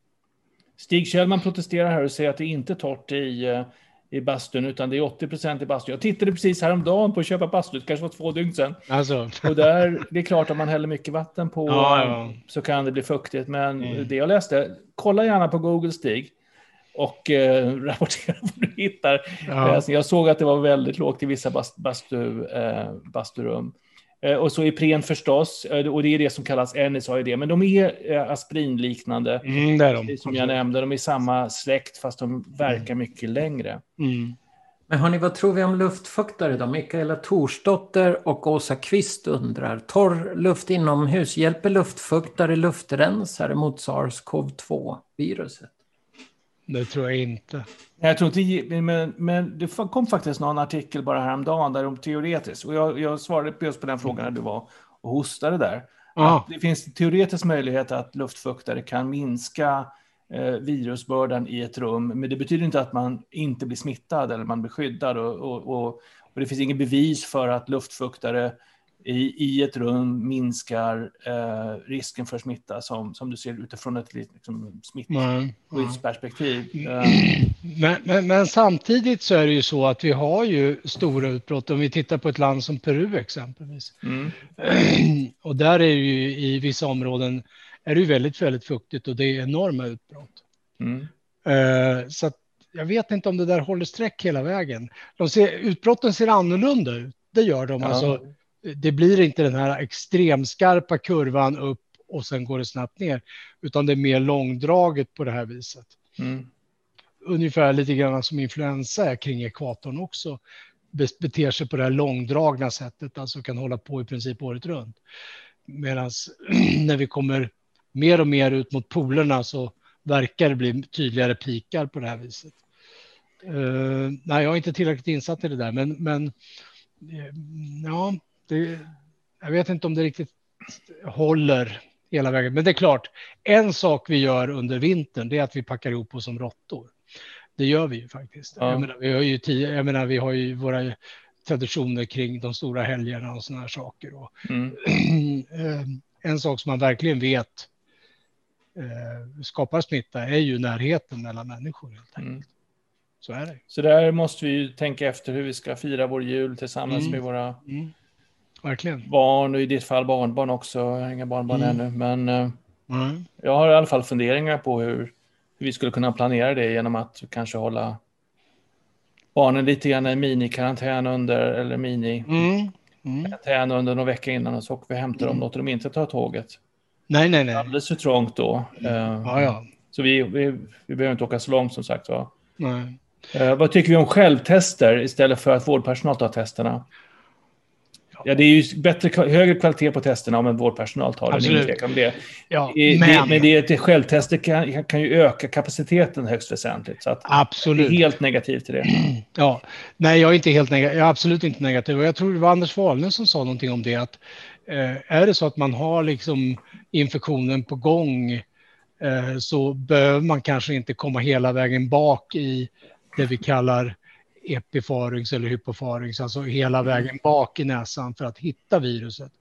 Stig Kjellman protesterar här och säger att det inte är torrt i eh, i bastun, utan det är 80 procent i bastun. Jag tittade precis häromdagen på att köpa bastu, det kanske var två dygn sedan. Alltså. Och där, det är klart, om man häller mycket vatten på ja, ja. så kan det bli fuktigt. Men mm. det jag läste, kolla gärna på Google Stig och eh, rapportera vad du hittar. Ja. Jag såg att det var väldigt lågt i vissa bastu, eh, basturum. Eh, och så Ipren förstås, eh, och det är det som kallas NSAID, men de är eh, aspirinliknande. Mm, det är de. Som jag nämnde, de är samma släkt fast de verkar mm. mycket längre. Mm. Men hörni, vad tror vi om luftfuktare då? Mikaela Torsdotter och Åsa Kvist undrar. Torr luft inomhus, hjälper luftfuktare luftrensare mot SARS-CoV-2-viruset? Det tror jag inte. Jag tror inte, men, men det kom faktiskt någon artikel bara häromdagen där de teoretiskt, och jag, jag svarade just på den frågan när du var och hostade där. Att det finns teoretisk möjlighet att luftfuktare kan minska eh, virusbördan i ett rum, men det betyder inte att man inte blir smittad eller man blir skyddad. Och, och, och, och det finns inget bevis för att luftfuktare i, i ett rum minskar eh, risken för smitta som, som du ser utifrån ett liksom, smittskyddsperspektiv. Mm. Eh. Men, men, men, samtidigt så är det ju så att vi har ju stora utbrott om vi tittar på ett land som Peru exempelvis. Mm. Och där är ju i vissa områden är det ju väldigt, väldigt fuktigt och det är enorma utbrott. Mm. Eh, så jag vet inte om det där håller streck hela vägen. De ser, utbrotten ser annorlunda ut. Det gör de. Ja. Alltså, det blir inte den här extremskarpa kurvan upp och sen går det snabbt ner, utan det är mer långdraget på det här viset. Mm. Ungefär lite grann som influensa är kring ekvatorn också beter sig på det här långdragna sättet, alltså kan hålla på i princip året runt. Medan när vi kommer mer och mer ut mot polerna så verkar det bli tydligare pikar på det här viset. Uh, nej, jag är inte tillräckligt insatt i det där, men, men uh, ja, det, jag vet inte om det riktigt håller hela vägen. Men det är klart, en sak vi gör under vintern det är att vi packar ihop oss som råttor. Det gör vi ju faktiskt. Ja. Jag, menar, vi har ju tio, jag menar, vi har ju våra traditioner kring de stora helgerna och sådana här saker. Och, mm. en sak som man verkligen vet eh, skapar smitta är ju närheten mellan människor. Helt. Mm. Så är det. Så där måste vi tänka efter hur vi ska fira vår jul tillsammans mm. med våra mm. Verkligen. barn och i ditt fall barnbarn också. Jag har inga barnbarn mm. ännu, men eh, jag har i alla fall funderingar på hur, hur vi skulle kunna planera det genom att kanske hålla barnen lite grann i minikarantän under, eller mini mm. Mm. under några veckor innan och så åker vi och hämtar dem, mm. låter dem inte ta tåget. Nej, nej, nej. Alldeles för trångt då. Uh, ja, ja. Så vi, vi, vi behöver inte åka så långt som sagt. Va? Nej. Uh, vad tycker vi om självtester istället för att vårdpersonal tar testerna? Ja, det är ju bättre, högre kvalitet på testerna om en vårdpersonal tar Absolut. det. Om det. Ja, men... Det, men det, det självtester kan, kan ju öka kapaciteten högst väsentligt. Så att absolut. Helt negativ till det. Ja, nej, jag är inte helt negativ. Jag är absolut inte negativ. Och jag tror det var Anders Wahlner som sa någonting om det. Att, eh, är det så att man har liksom infektionen på gång eh, så behöver man kanske inte komma hela vägen bak i det vi kallar epifarynx eller hypofarynx, alltså hela mm. vägen bak i näsan för att hitta viruset.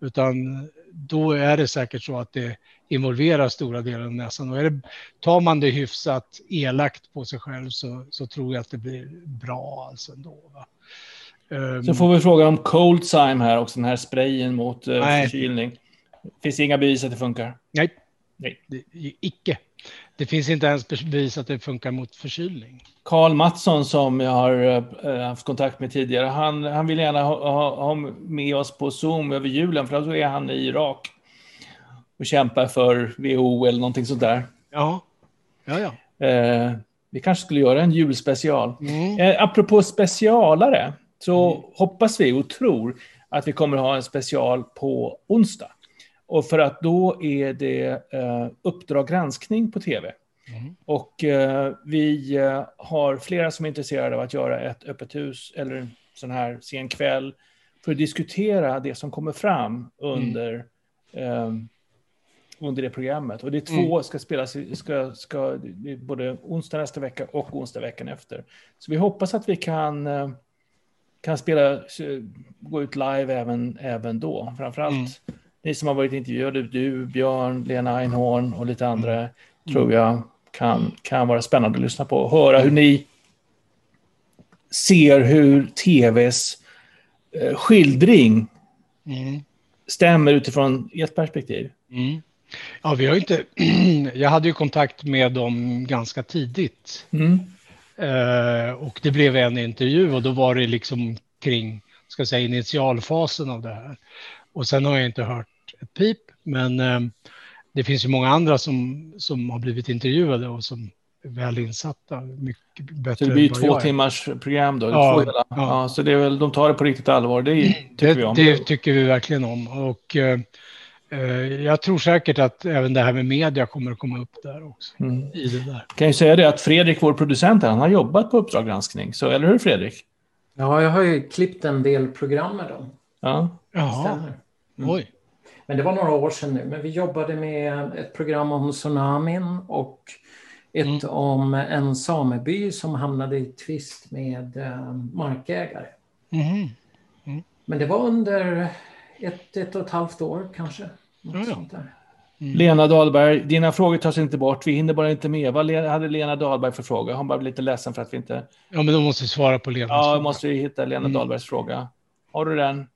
Utan då är det säkert så att det involverar stora delar av näsan. Och är det, tar man det hyfsat elakt på sig själv så, så tror jag att det blir bra alltså ändå. Va? Um, så får vi fråga om Coldsime här också, den här sprayen mot uh, förkylning. Finns det inga bevis att det funkar? Nej, nej. Det, icke. Det finns inte ens bevis att det funkar mot förkylning. Karl Mattsson som jag har äh, haft kontakt med tidigare, han, han vill gärna ha, ha, ha, med oss på Zoom över julen, för då är han i Irak och kämpar för WHO eller någonting sånt där. Ja, ja, ja. Eh, vi kanske skulle göra en julspecial. Mm. Eh, apropå specialare, så mm. hoppas vi och tror att vi kommer ha en special på onsdag. Och för att då är det eh, Uppdrag granskning på tv. Mm. Och eh, vi eh, har flera som är intresserade av att göra ett öppet hus eller en sån här sen kväll för att diskutera det som kommer fram under, mm. under det programmet. Och det är två mm. ska spelas, ska, ska, både onsdag nästa vecka och onsdag veckan efter. Så vi hoppas att vi kan, eh, kan spela, gå ut live även, även då. Framförallt mm ni som har varit intervjuade, du, Björn, Lena Einhorn och lite andra, mm. tror jag kan, kan vara spännande att lyssna på och höra hur ni ser hur tvs eh, skildring mm. stämmer utifrån ert perspektiv. Mm. Ja, vi har inte... jag hade ju kontakt med dem ganska tidigt. Mm. Eh, och det blev en intervju och då var det liksom kring, ska säga, initialfasen av det här. Och sen har jag inte hört ett pip, men eh, det finns ju många andra som, som har blivit intervjuade och som är väl insatta. Mycket bättre så det blir ju två timmars program då? Ja, två ja. ja. så det är väl, de tar det på riktigt allvar, det tycker det, vi om. Det tycker vi verkligen om. Och, eh, eh, jag tror säkert att även det här med media kommer att komma upp där också. Mm. I det där. Kan ju säga det att Fredrik, vår producent, han har jobbat på Uppdrag granskning. Så, eller hur Fredrik? Ja, jag har ju klippt en del program med dem. Ja. Jaha. Mm. Oj. Men det var några år sedan nu. Men vi jobbade med ett program om tsunamin och ett mm. om en sameby som hamnade i tvist med äh, markägare. Mm. Mm. Men det var under ett, ett och ett halvt år kanske. Mm. Lena Dahlberg, dina frågor tas inte bort. Vi hinner bara inte med. Vad hade Lena Dahlberg för fråga? Hon var lite ledsen för att vi inte... Ja, men då måste vi svara på Lenas Ja, måste vi hitta Lena mm. Dahlbergs fråga. Har du den?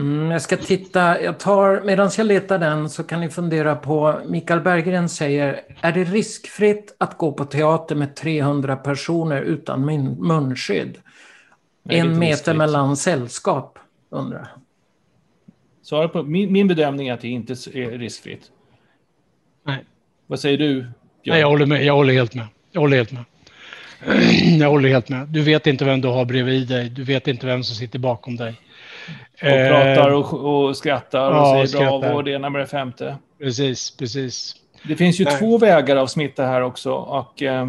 Mm, jag ska titta. Jag tar, medan jag letar den så kan ni fundera på, Mikael Berggren säger, är det riskfritt att gå på teater med 300 personer utan munskydd? en meter riskfritt. mellan sällskap, undrar Svara på, min, min bedömning är att det inte är riskfritt. Nej. Vad säger du? Björn? Nej, jag håller med. Jag håller helt med. Jag håller helt med. Jag håller helt med. Du vet inte vem du har bredvid dig. Du vet inte vem som sitter bakom dig. Och pratar och, och skrattar och ja, säger bravo och det ena med det femte. Precis, precis. Det finns ju Nej. två vägar av smitta här också. Och, eh,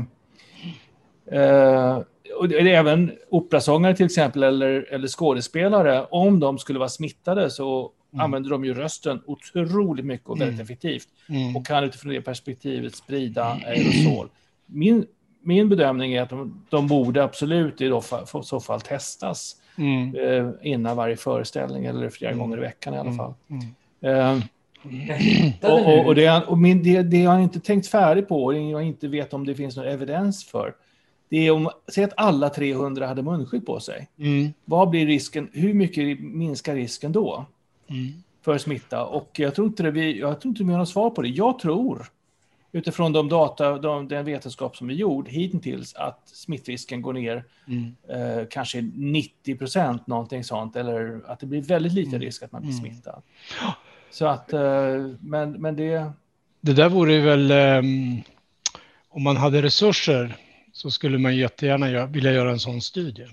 eh, och det är även operasångare till exempel eller, eller skådespelare. Om de skulle vara smittade så mm. använder de ju rösten otroligt mycket och väldigt mm. effektivt. Mm. Och kan utifrån det perspektivet sprida aerosol. Min, min bedömning är att de, de borde absolut i så fall testas mm. eh, innan varje föreställning eller flera mm. gånger i veckan i alla mm. fall. Mm. Eh, Och, och, och, det, och min, det, det jag inte tänkt färdigt på och jag inte vet om det finns någon evidens för, det är om, säg att alla 300 hade munskydd på sig. Mm. Vad blir risken, hur mycket minskar risken då? Mm. För smitta? Och jag tror inte det, vi, jag tror inte vi har något svar på det. Jag tror, utifrån de data, de, den vetenskap som är gjord hittills, att smittrisken går ner mm. eh, kanske 90 procent, någonting sånt, eller att det blir väldigt liten mm. risk att man blir mm. smittad. Så att, eh, men, men det... Det där vore väl, um, om man hade resurser så skulle man jättegärna vilja göra en sån studie.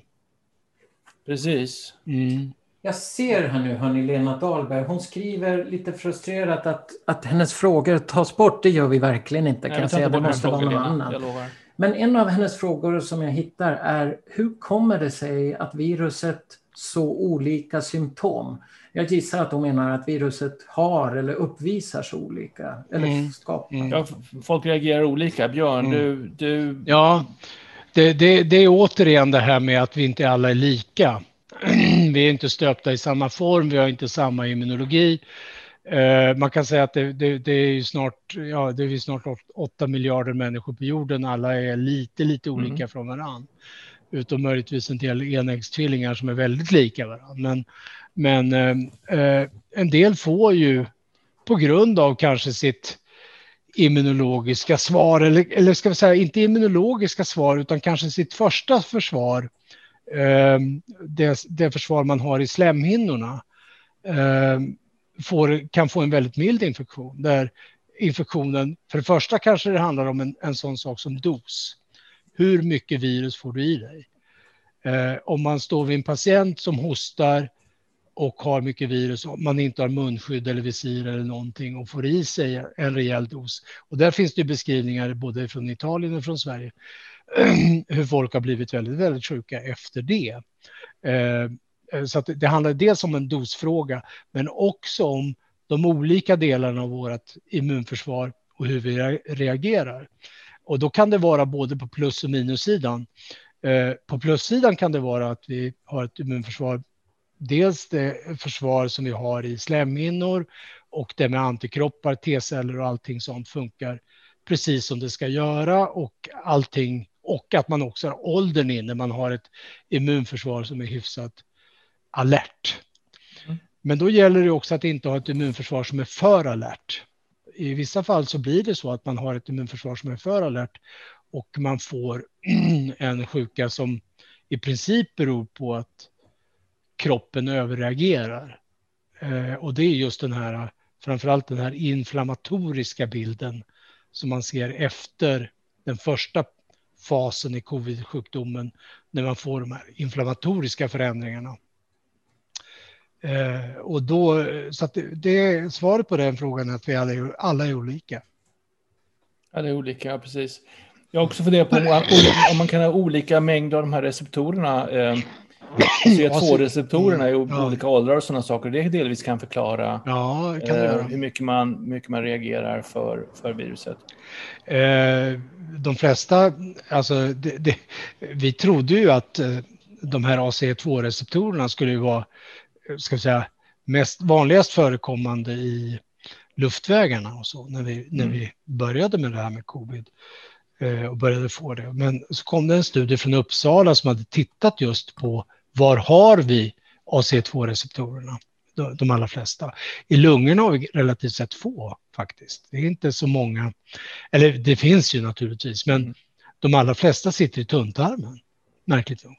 Precis. Mm. Jag ser här nu, hörni, Lena Dahlberg, hon skriver lite frustrerat att, att hennes frågor tas bort. Det gör vi verkligen inte, kan jag säga. Det måste vara någon annan. Men en av hennes frågor som jag hittar är hur kommer det sig att viruset så olika symptom? Jag gissar att hon menar att viruset har eller uppvisar så olika. Eller mm. skapar. Mm. Ja, folk reagerar olika. Björn, mm. du, du... Ja, det, det, det är återigen det här med att vi inte alla är lika. vi är inte stöpta i samma form, vi har inte samma immunologi. Uh, man kan säga att det, det, det, är snart, ja, det är snart 8 miljarder människor på jorden. Alla är lite, lite olika mm. från varandra. Utom möjligtvis en del enäggstvillingar som är väldigt lika varandra. Men, men eh, eh, en del får ju på grund av kanske sitt immunologiska svar, eller, eller ska vi säga inte immunologiska svar, utan kanske sitt första försvar, eh, Ehm, det, det, försvar man har i slemhinnorna, eh, får, kan få en väldigt mild infektion. Där infektionen, för det första kanske det handlar om en, en sån sak som dos. Hur mycket virus får du i dig? Eh, om man står vid en patient som hostar och har mycket virus, och man inte har munskydd eller visir eller någonting och får i sig en rejäl dos. Och där finns det beskrivningar både från Italien och från Sverige hur folk har blivit väldigt, väldigt sjuka efter det. Eh, eh så det handlar dels om en dosfråga, men också om de olika delarna av vårt immunförsvar och hur vi reagerar. Och då kan det vara både på plus och minussidan. Eh, på plussidan kan det vara att vi har ett immunförsvar dels det försvar som vi har i slemhinnor och det med antikroppar, T-celler och allting sånt funkar precis som det ska göra och allting och att man också har åldern inne, man har ett immunförsvar som är hyfsat alert. Mm. Men då gäller det också att inte ha ett immunförsvar som är för alert. I vissa fall så blir det så att man har ett immunförsvar som är för alert och man får en sjuka som i princip beror på att kroppen överreagerar. Eh, och det är just den här, framförallt den här inflammatoriska bilden som man ser efter den första fasen i covid-sjukdomen när man får de här inflammatoriska förändringarna. Eh, och då, så att det, det, svaret på den frågan är att vi alla är, alla är olika. Alla är olika, ja, precis. Jag har också funderat på om man kan ha olika mängder av de här receptorerna. Eh, C2-receptorerna i ja. olika åldrar och sådana saker. Det delvis kan förklara ja, kan eh, hur mycket man, mycket man reagerar för, för viruset. Eh, de flesta, alltså det, det, vi trodde ju att eh, de här ACE2-receptorerna skulle vara, ska vi säga, mest vanligast förekommande i luftvägarna och så när vi, mm. när vi började med det här med covid och började få det. Men så kom det en studie från Uppsala som hade tittat just på var har vi AC2-receptorerna? De allra flesta. I lungorna har vi relativt sett få faktiskt. Det är inte så många. Eller det finns ju naturligtvis, men mm. de allra flesta sitter i tunntarmen. Märkligt nog.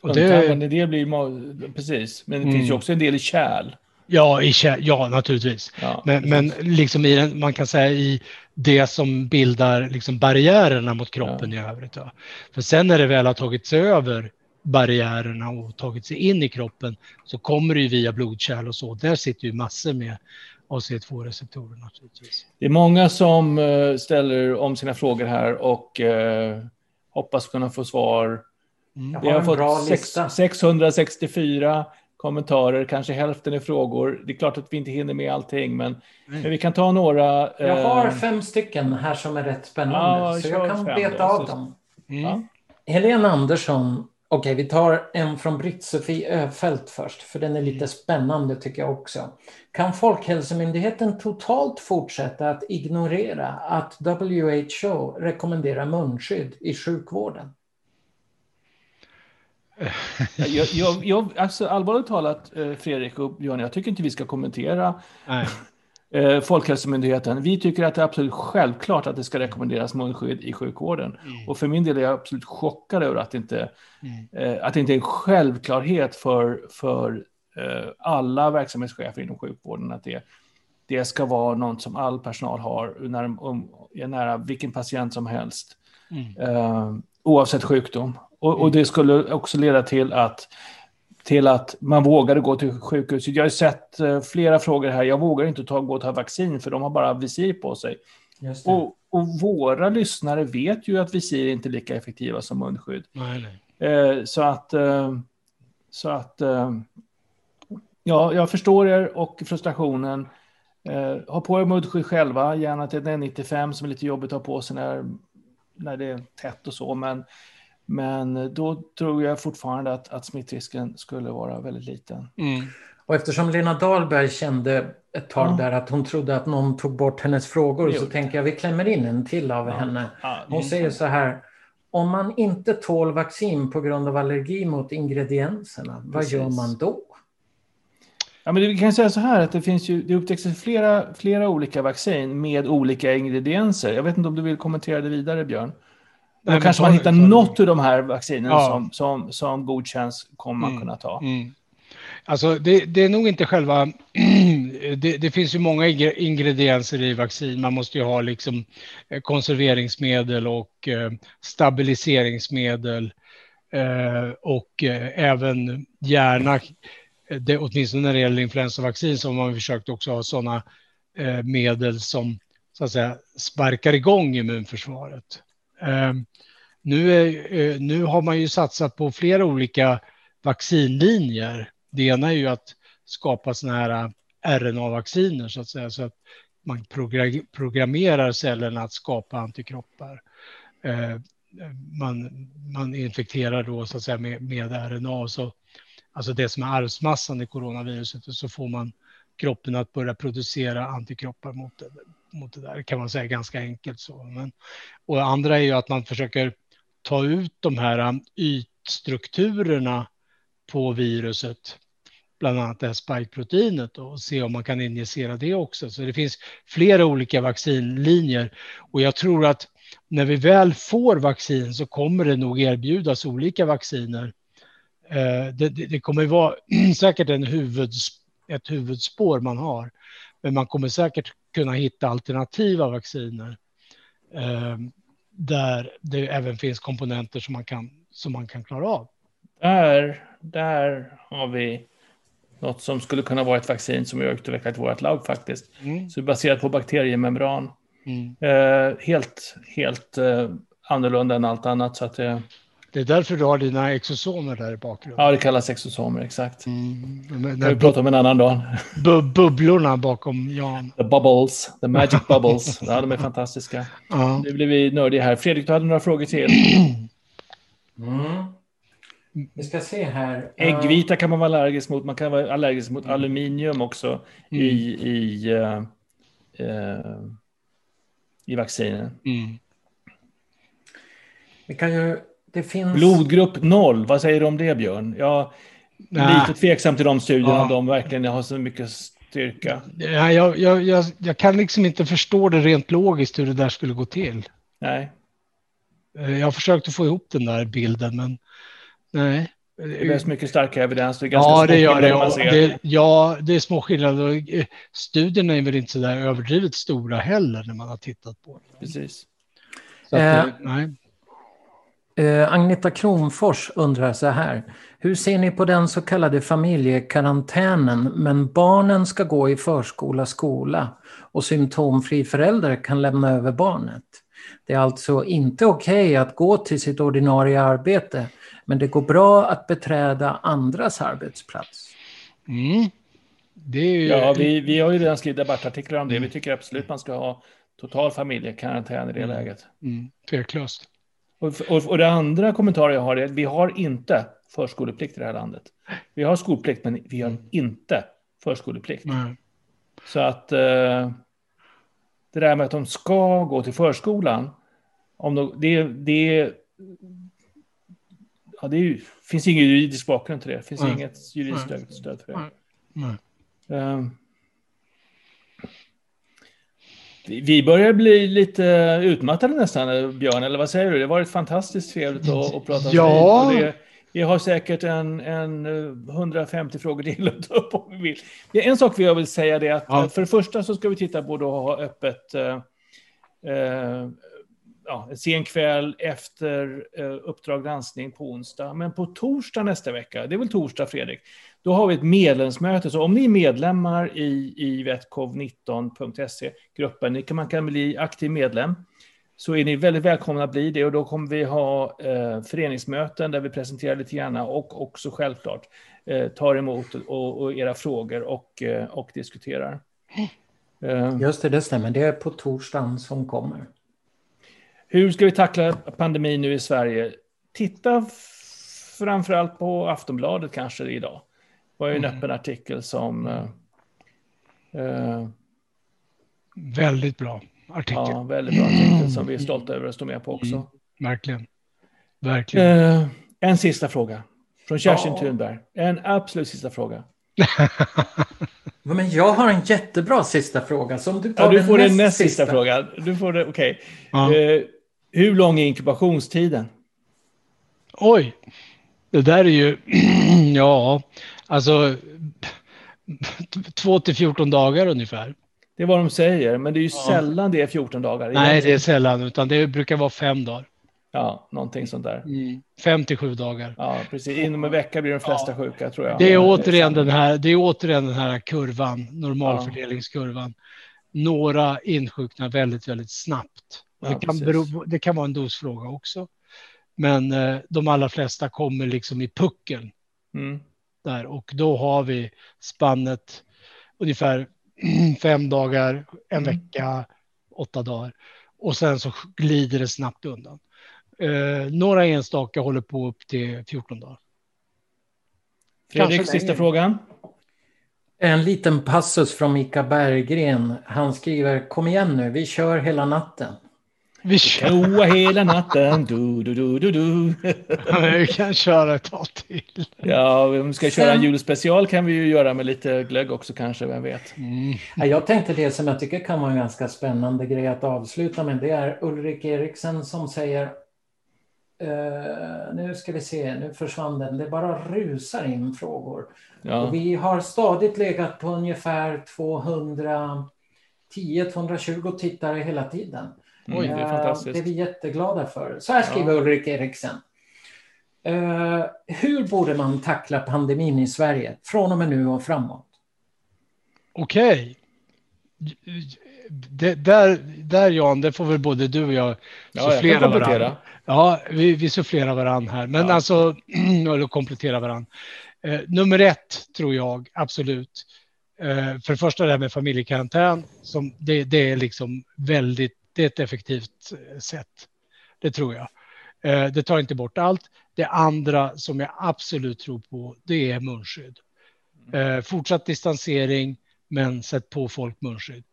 Och det... det blir precis, men det mm. finns ju mm. också en del i kärl. Ja, i ja naturligtvis. Ja, men, men liksom i den, man kan säga i det som bildar liksom barriärerna mot kroppen ja. i övrigt. Ja. För sen när det väl har tagit sig över barriärerna och tagit sig in i kroppen så kommer det ju via blodkärl och så. Där sitter ju massor med AC2-receptorer naturligtvis. Det är många som eh, ställer om sina frågor här och eh, hoppas kunna få svar. Mm. Vi har, fått sex, 664 kommentarer, kanske hälften är frågor. Det är klart att vi inte hinner med allting, men, men vi kan ta några. Eh... Jag har fem stycken här som är rätt spännande, ja, så jag kan beta av dem. Mm. Ja. Helena Andersson Okej, vi tar en från Britt-Sofie Öfält först, för den är lite spännande tycker jag också. Kan Folkhälsomyndigheten totalt fortsätta att ignorera att WHO rekommenderar munskydd i sjukvården? Jag, jag, jag, alltså allvarligt talat, eh, Fredrik och Björn, jag tycker inte vi ska kommentera Nej. Eh, Folkhälsomyndigheten. Vi tycker att det är absolut självklart att det ska rekommenderas munskydd i sjukvården. Mm. Och för min del är jag absolut chockad över att, inte, mm. Eh, att det inte är en självklarhet för, för alla verksamhetschefer inom sjukvården att det, det ska vara något som all personal har när de är nära vilken patient som helst. Mm. Oavsett sjukdom. Och, och, mm. det skulle också leda till att, till att man vågade gå till sjukhuset. Jag har sett uh, flera frågor här. Jag vågar inte ta, gå och ta vaccin för de har bara visir på sig. Och, och, våra lyssnare vet ju att visir är inte lika effektiva som munskydd. Nej, nej. Uh, så att, uh, så att ja, jag förstår er och frustrationen. Uh, ha på er munskydd själva, gärna till en 95 som är lite jobbigt att ha på sig när, när det är tätt och så. Men men då tror jag fortfarande att, att smittrisken skulle vara väldigt liten. Mm. Och eftersom Lena Dahlberg kände ett tag ja. där att hon trodde att någon tog bort hennes frågor jo. så tänker jag vi klämmer in en till av ja. henne. Hon säger så här. Om man inte tål vaccin på grund av allergi mot ingredienserna, vad Precis. gör man då? Ja, men vi kan säga så här att det finns ju, det upptäcks flera, flera olika vaccin med olika ingredienser. Jag vet inte om du vill kommentera det vidare, Björn? Då Nej, kanske man hittar något ur de här vaccinen ja. som, som, som godkänns kommer man mm. kunna ta. Mm. Alltså det, det, är nog inte själva... det, det, finns ju många ingredienser i vaccin. Man måste ju ha liksom eh, konserveringsmedel och eh, stabiliseringsmedel. Eh, och även gärna, det, åtminstone när det gäller influensavaccin, så har man försökt också ha sådana eh, medel som så att säga sparkar igång immunförsvaret. Ehm, nu, är, eh, nu har man ju satsat på flera olika vaccinlinjer. Det ena är ju att skapa sådana här eh, RNA-vacciner så att säga, så att man programmerar cellerna att skapa antikroppar. Ehm, man, man infekterar då så att säga med, med RNA, så, alltså det som är arvsmassan i coronaviruset, och så får man kroppen att börja producera antikroppar mot det, mot det där, kan man säga ganska enkelt så. Men, och det andra är ju att man försöker ta ut de här um, ytstrukturerna på viruset, bland annat det här spike-proteinet och se om man kan injicera det också. Så det finns flera olika vaccinlinjer och jag tror att när vi väl får vaccin så kommer det nog erbjudas olika vacciner. Eh, det, det kommer vara säkert en huvuds, ett huvudspår man har, men man kommer säkert kunna hitta alternativa vacciner eh, där det även finns komponenter som man kan, som man kan klara av. Där, där har vi något som skulle kunna vara ett vaccin som vi har utvecklat i vårt lag faktiskt. Mm. Så baserat på bakteriemembran. Mm. Eh, helt helt eh, annorlunda än allt annat. Så att, eh, det är därför du har dina exosomer där i bakgrunden. Ja, det kallas exosomer, exakt. Mm. Det kan vi prata om en annan dag. Bu bubblorna bakom Jan. The bubbles, the magic bubbles. ja, de är fantastiska. Ja. Nu blir vi nördiga här. Fredrik, du hade några frågor till. Mm. Vi ska se här. Äggvita kan man vara allergisk mot. Man kan vara allergisk mot aluminium också mm. i, i, uh, uh, i vaccinen. Mm. Vi kan ju det finns... Blodgrupp 0, vad säger du om det Björn? Jag är lite tveksam till de studierna, ja. de verkligen har så mycket styrka. Ja, jag, jag, jag, jag, kan liksom inte förstå det rent logiskt hur det där skulle gå till. Nej. Eh, jag har försökt att få ihop den där bilden, men nej. Det behövs mycket starkare evidens. Det ja, det gör det. Ja, det. Ja, det är små skillnader. Eh, studierna är väl inte så där överdrivet stora heller när man har tittat på det. Precis. Så att, eh, nej. Eh, Agneta Kronfors undrar så här. Hur ser ni på den så kallade familjekarantänen men barnen ska gå i förskola, skola och symptomfri förälder kan lämna över barnet? Det är alltså inte okej okay att gå till sitt ordinarie arbete men det går bra att beträda andras arbetsplats. Mm. Ju... Ja, vi, vi har ju redan skrivit debattartiklar om det. Vi tycker absolut man ska ha total familjekarantän i det mm. läget. Mm. Tveklöst. Och, och, och det andra kommentarer jag har är att vi har inte förskoleplikt i det här landet. Vi har skolplikt, men vi har inte förskoleplikt. Mm. Så att eh, det där med att de ska gå till förskolan, om de, det, det, ja, det finns ingen juridisk bakgrund till det. Det finns mm. inget juridiskt stöd, för det. Um, vi börjar bli lite utmattade nästan, Björn, eller vad säger du? Det har varit fantastiskt trevligt att, att prata ja. det, vi har säkert en, en 150 eh, frågor till att ta upp om vi vill. Det är en sak jag vill säga det att ja. för det första så ska vi titta på att ha öppet eh, eh, ja, en sen kväll efter eh, Uppdrag granskning på onsdag. Men på torsdag nästa vecka, det är väl torsdag Fredrik, då har vi ett medlemsmöte. Så om ni är medlemmar i, i vetcov19.se, gruppen, ni kan, man kan bli aktiv medlem, så är ni väldigt välkomna att bli det. Och då kommer vi ha eh, föreningsmöten där vi presenterar lite grann och också självklart eh, tar emot och, och era frågor och, eh, och diskuterar. Eh, Just det, det stämmer. Det är på torsdagen som kommer. Hur ska vi tackla pandemin nu i Sverige? Titta framförallt på Aftonbladet kanske idag. Var ju en mm. öppen artikel som... Eh, eh, väldigt bra artikel. Ja, väldigt bra artikel som vi är stolta över att stå med på också. Mm, verkligen. Verkligen. Eh, en sista fråga från Kerstin ja. Thunberg. En absolut sista fråga. Men jag har en jättebra sista fråga. Som du, tar ja, du får den näst sista, sista frågan. Du får det, okej. Okay. Ja. Eh, hur lång är inkubationstiden? Oj, det där är ju, ja, alltså två till 14 dagar ungefär. Det är vad de säger, men det är ju ja. sällan det är 14 dagar. Nej, det är sällan, utan det brukar vara fem dagar. Ja, någonting sånt där. Mm. Fem till sju dagar. Ja, precis. Inom en vecka blir de flesta ja. sjuka, tror jag. Det är, återigen den här, det är återigen den här kurvan, normalfördelningskurvan. Några insjuknar väldigt, väldigt snabbt. Ja, det, kan bero, det kan vara en dosfråga också. Men eh, de allra flesta kommer liksom i puckeln. Mm. Där, och då har vi spannet ungefär fem dagar, en mm. vecka, åtta dagar. Och sen så glider det snabbt undan. Eh, några enstaka håller på upp till 14 dagar. Fredrik, sista frågan. En liten passus från Mika Berggren. Han skriver, kom igen nu, vi kör hela natten. Vi kör hela natten, du, du, du, du, du. vi kan köra ett tag till. Ja, om vi ska köra en julspecial kan vi ju göra med lite glögg också kanske, vem vet. Mm. Jag tänkte det som jag tycker kan vara en ganska spännande grej att avsluta med, det är Ulrik Eriksen som säger Uh, nu ska vi se, nu försvann den. Det bara rusar in frågor. Ja. Och vi har stadigt legat på ungefär 210-220 tittare hela tiden. Oj, det är fantastiskt. Det är vi jätteglada för. Så här skriver ja. Ulrik Eriksen. Uh, hur borde man tackla pandemin i Sverige från och med nu och framåt? Okej. Okay. där, där Jan, det får väl både du och jag sufflera ja, varandra. Ja, vi, vi sufflerar varandra här, men ja. alltså, eller komplettera varandra. Uh, nummer ett tror jag absolut. Uh, för det första det här med familjekarantän, som det, det är liksom väldigt det är ett effektivt eh, sätt. Det tror jag. Eh, det tar inte bort allt. Det andra som jag absolut tror på, det är munskydd. Eh, fortsatt distansering, men sätt på folk munskydd.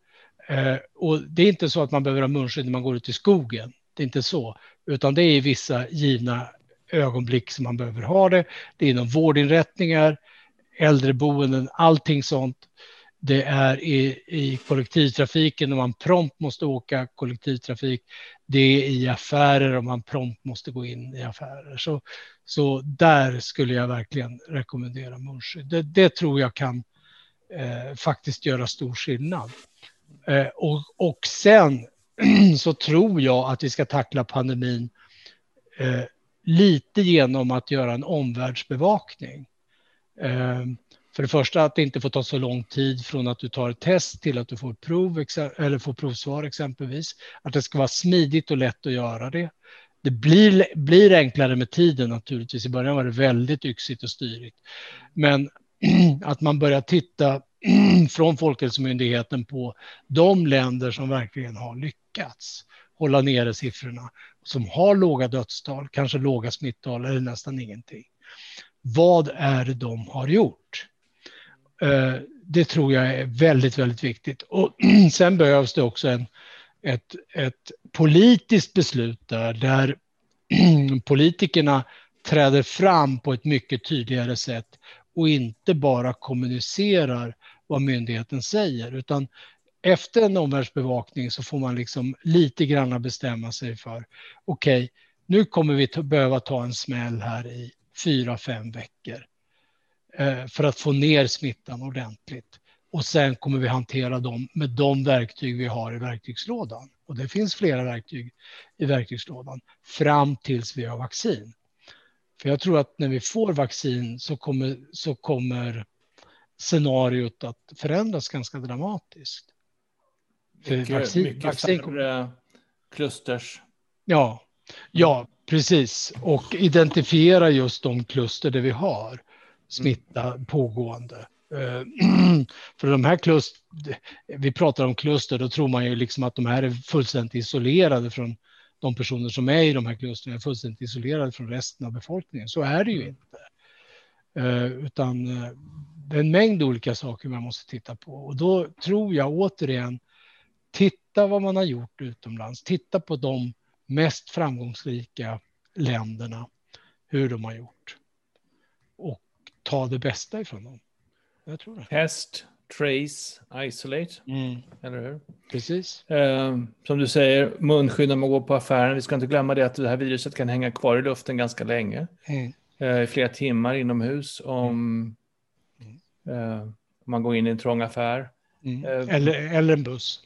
Och det är inte så att man behöver ha munskydd när man går ut i skogen. Det är inte så, utan det är i vissa givna ögonblick som man behöver ha det. Det är inom vårdinrättningar, äldreboenden, allting sånt det är i, i kollektivtrafiken om man prompt måste åka kollektivtrafik. Det är i affärer om man prompt måste gå in i affärer. Så, så där skulle jag verkligen rekommendera munskydd. Det, det, tror jag kan eh, faktiskt göra stor skillnad. Eh, och, och sen så tror jag att vi ska tackla pandemin eh, lite genom att göra en omvärldsbevakning. Eh, för det första att det inte får ta så lång tid från att du tar ett test till att du får prov eller får provsvar exempelvis. Att det ska vara smidigt och lätt att göra det. Det blir, blir enklare med tiden naturligtvis. I början var det väldigt yxigt och styrigt. Men att man börjar titta från Folkhälsomyndigheten på de länder som verkligen har lyckats. hålla nere siffrorna, som har låga dödstal, kanske låga smittal eller nästan ingenting. Vad är det de har gjort? Eh, det tror jag är väldigt, väldigt viktigt. Och sen behövs det också en, ett, ett politiskt beslut där, där politikerna träder fram på ett mycket tydligare sätt och inte bara kommunicerar vad myndigheten säger, utan efter en omvärldsbevakning så får man liksom lite grann bestämma sig för okej, okay, nu kommer vi behöva ta en smäll här i fyra, fem veckor för att få ner smittan ordentligt. Och sen kommer vi hantera dem med de verktyg vi har i verktygslådan. Och det finns flera verktyg i verktygslådan fram tills vi har vaccin. För jag tror att när vi får vaccin så kommer, så kommer scenariot att förändras ganska dramatiskt. Mycket, vaccin, mycket vaccin färre klusters. Ja, ja, precis. Och identifiera just de kluster där vi har smitta pågående. Eh, för de här kluster, vi pratar om kluster, då tror man ju liksom att de här är fullständigt isolerade från de personer som är i de här klustren, är fullständigt isolerade från resten av befolkningen. Så är det ju mm. inte. Eh, utan eh, det är en mängd olika saker man måste titta på. Och då tror jag återigen, titta vad man har gjort utomlands. Titta på de mest framgångsrika länderna, hur de har gjort. Och ta det bästa ifrån dem. Jag tror det. Test, trace, isolate. Mm. Eller hur? Precis. Eh, som du säger, munskydd när man går på affären. Vi ska inte glömma det att det här viruset kan hänga kvar i luften ganska länge. Mm. Eh, I flera timmar inomhus om, eh, om man går in i en trång affär. Mm. Eh, eller, eller en buss.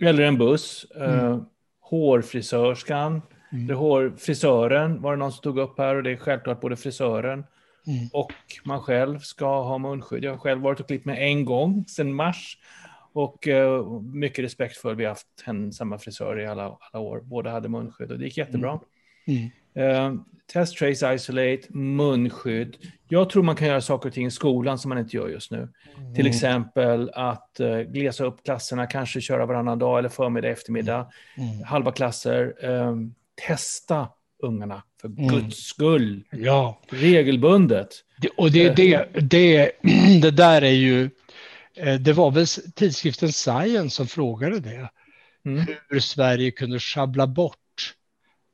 Eller en buss. Eh, mm. Hårfrisörskan, mm. eller hårfrisören var det någon som tog upp här och det är självklart både frisören Mm. Och man själv ska ha munskydd. Jag har själv varit och klippt mig en gång sedan mars. Och uh, mycket respektfull. Vi har haft en samma frisör i alla, alla år. Båda hade munskydd och det gick jättebra. Mm. Uh, test, trace, isolate, munskydd. Jag tror man kan göra saker och ting i skolan som man inte gör just nu. Mm. Till exempel att uh, glesa upp klasserna, kanske köra varannan dag eller förmiddag, eftermiddag. Mm. Halva klasser. Um, testa ungarna, för mm. guds skull. Ja. Regelbundet. Det, och det, eh. det, det, det där är ju, eh, det var väl tidskriften Science som frågade det. Mm. Hur Sverige kunde schabbla bort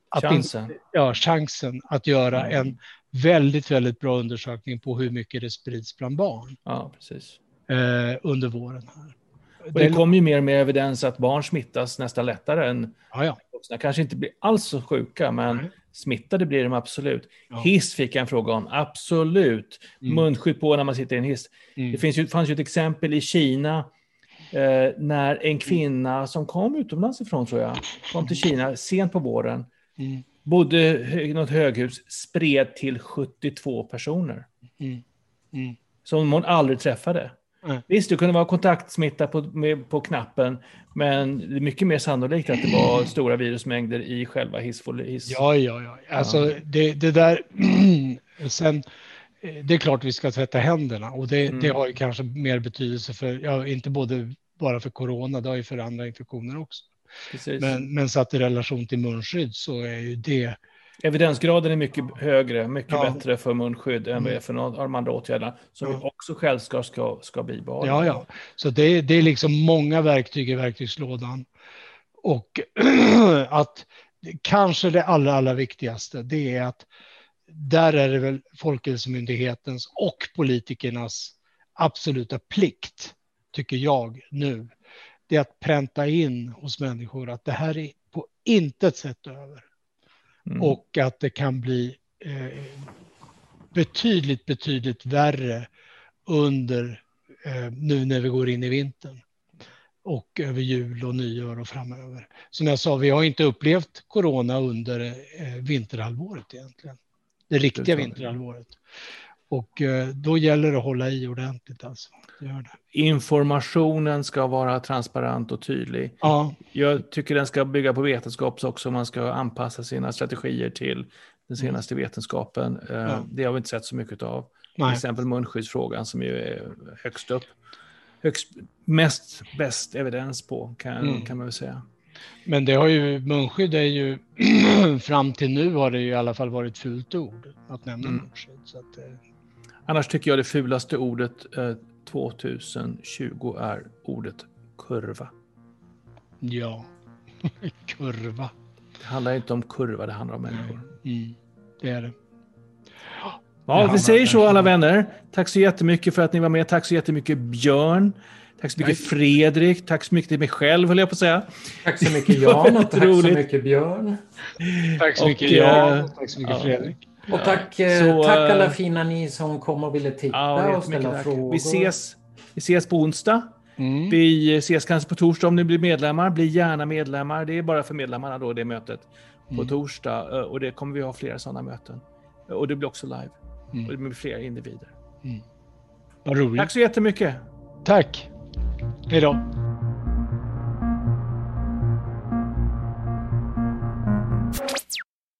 att chansen. Inte, ja, chansen att göra mm. en väldigt, väldigt bra undersökning på hur mycket det sprids bland barn. Ja, precis. Eh, under våren. Här. Och det kommer ju mer och mer evidens att barn smittas nästan lättare än ja, ja. vuxna. Kanske inte blir alls så sjuka, men Nej. Smittade blir de absolut. Ja. Hiss fick jag en fråga om. Absolut. Mm. Munskydd på när man sitter i en hiss. Mm. Det finns ju, fanns ju ett exempel i Kina eh, när en kvinna som kom utomlands ifrån, tror jag, kom till Kina sent på våren, mm. bodde i något höghus, spred till 72 personer. Mm. Mm. Som hon aldrig träffade. Mm. Visst, det kunde vara kontaktsmitta på, med, på knappen, men det är mycket mer sannolikt att det var stora virusmängder i själva hissfolis. Ja, ja, ja. Alltså ja. Det, det där, sen, det är klart vi ska tvätta händerna och det, mm. det har ju kanske mer betydelse för, ja, inte både bara för corona, det har ju för andra infektioner också. Men, men satt i relation till munskydd så är ju det Evidensgraden är mycket högre, mycket ja. bättre för munskydd än mm. för någon av de andra åtgärderna som ja. också självklart ska, ska bibehålla. Ja, ja, så det, det är liksom många verktyg i verktygslådan. Och att kanske det allra, allra viktigaste, det är att där är det väl Folkhälsomyndighetens och politikernas absoluta plikt, tycker jag nu, det är att pränta in hos människor att det här är på intet sätt över. Mm. Och att det kan bli eh, betydligt, betydligt värre under eh, nu när vi går in i vintern och över jul och nyår och framöver. Som jag sa, vi har inte upplevt corona under eh, vinterhalvåret egentligen. Det riktiga vinterhalvåret. Och eh, då gäller det att hålla i ordentligt alltså. Informationen ska vara transparent och tydlig. Ja. Jag tycker den ska bygga på vetenskap också. Man ska anpassa sina strategier till den senaste vetenskapen. Eh, ja. Det har vi inte sett så mycket av. Nej. Till exempel munskyddsfrågan som ju är högst upp. Högst, mest, bäst evidens på kan, mm. kan man väl säga. Men det har ju, munskydd är ju, fram till nu har det ju i alla fall varit fult ord att nämna mm. munskydd. Så att, eh. Annars tycker jag det fulaste ordet eh, 2020 är ordet kurva. Ja, kurva. Det handlar inte om kurva, det handlar om människor. Mm, det är det. Ja, vi säger så alla vänner. Tack så jättemycket för att ni var med. Tack så jättemycket Björn. Tack så mycket tack. Fredrik. Tack så mycket till mig själv, höll jag på att säga. Tack så mycket Jan och tack så mycket Björn. Tack så mycket Jan och tack så mycket ja. Fredrik. Och tack, eh, så, tack alla eh, fina ni som kom och ville titta ja, och ställa tack. frågor. Vi ses, vi ses på onsdag. Mm. Vi ses kanske på torsdag om ni blir medlemmar. Bli gärna medlemmar. Det är bara för medlemmarna då, det mötet. På mm. torsdag. Eh, och det kommer vi ha flera sådana möten. Och det blir också live. Mm. Och det blir fler individer. Mm. Vad roligt. Tack så jättemycket. Tack. Hej då.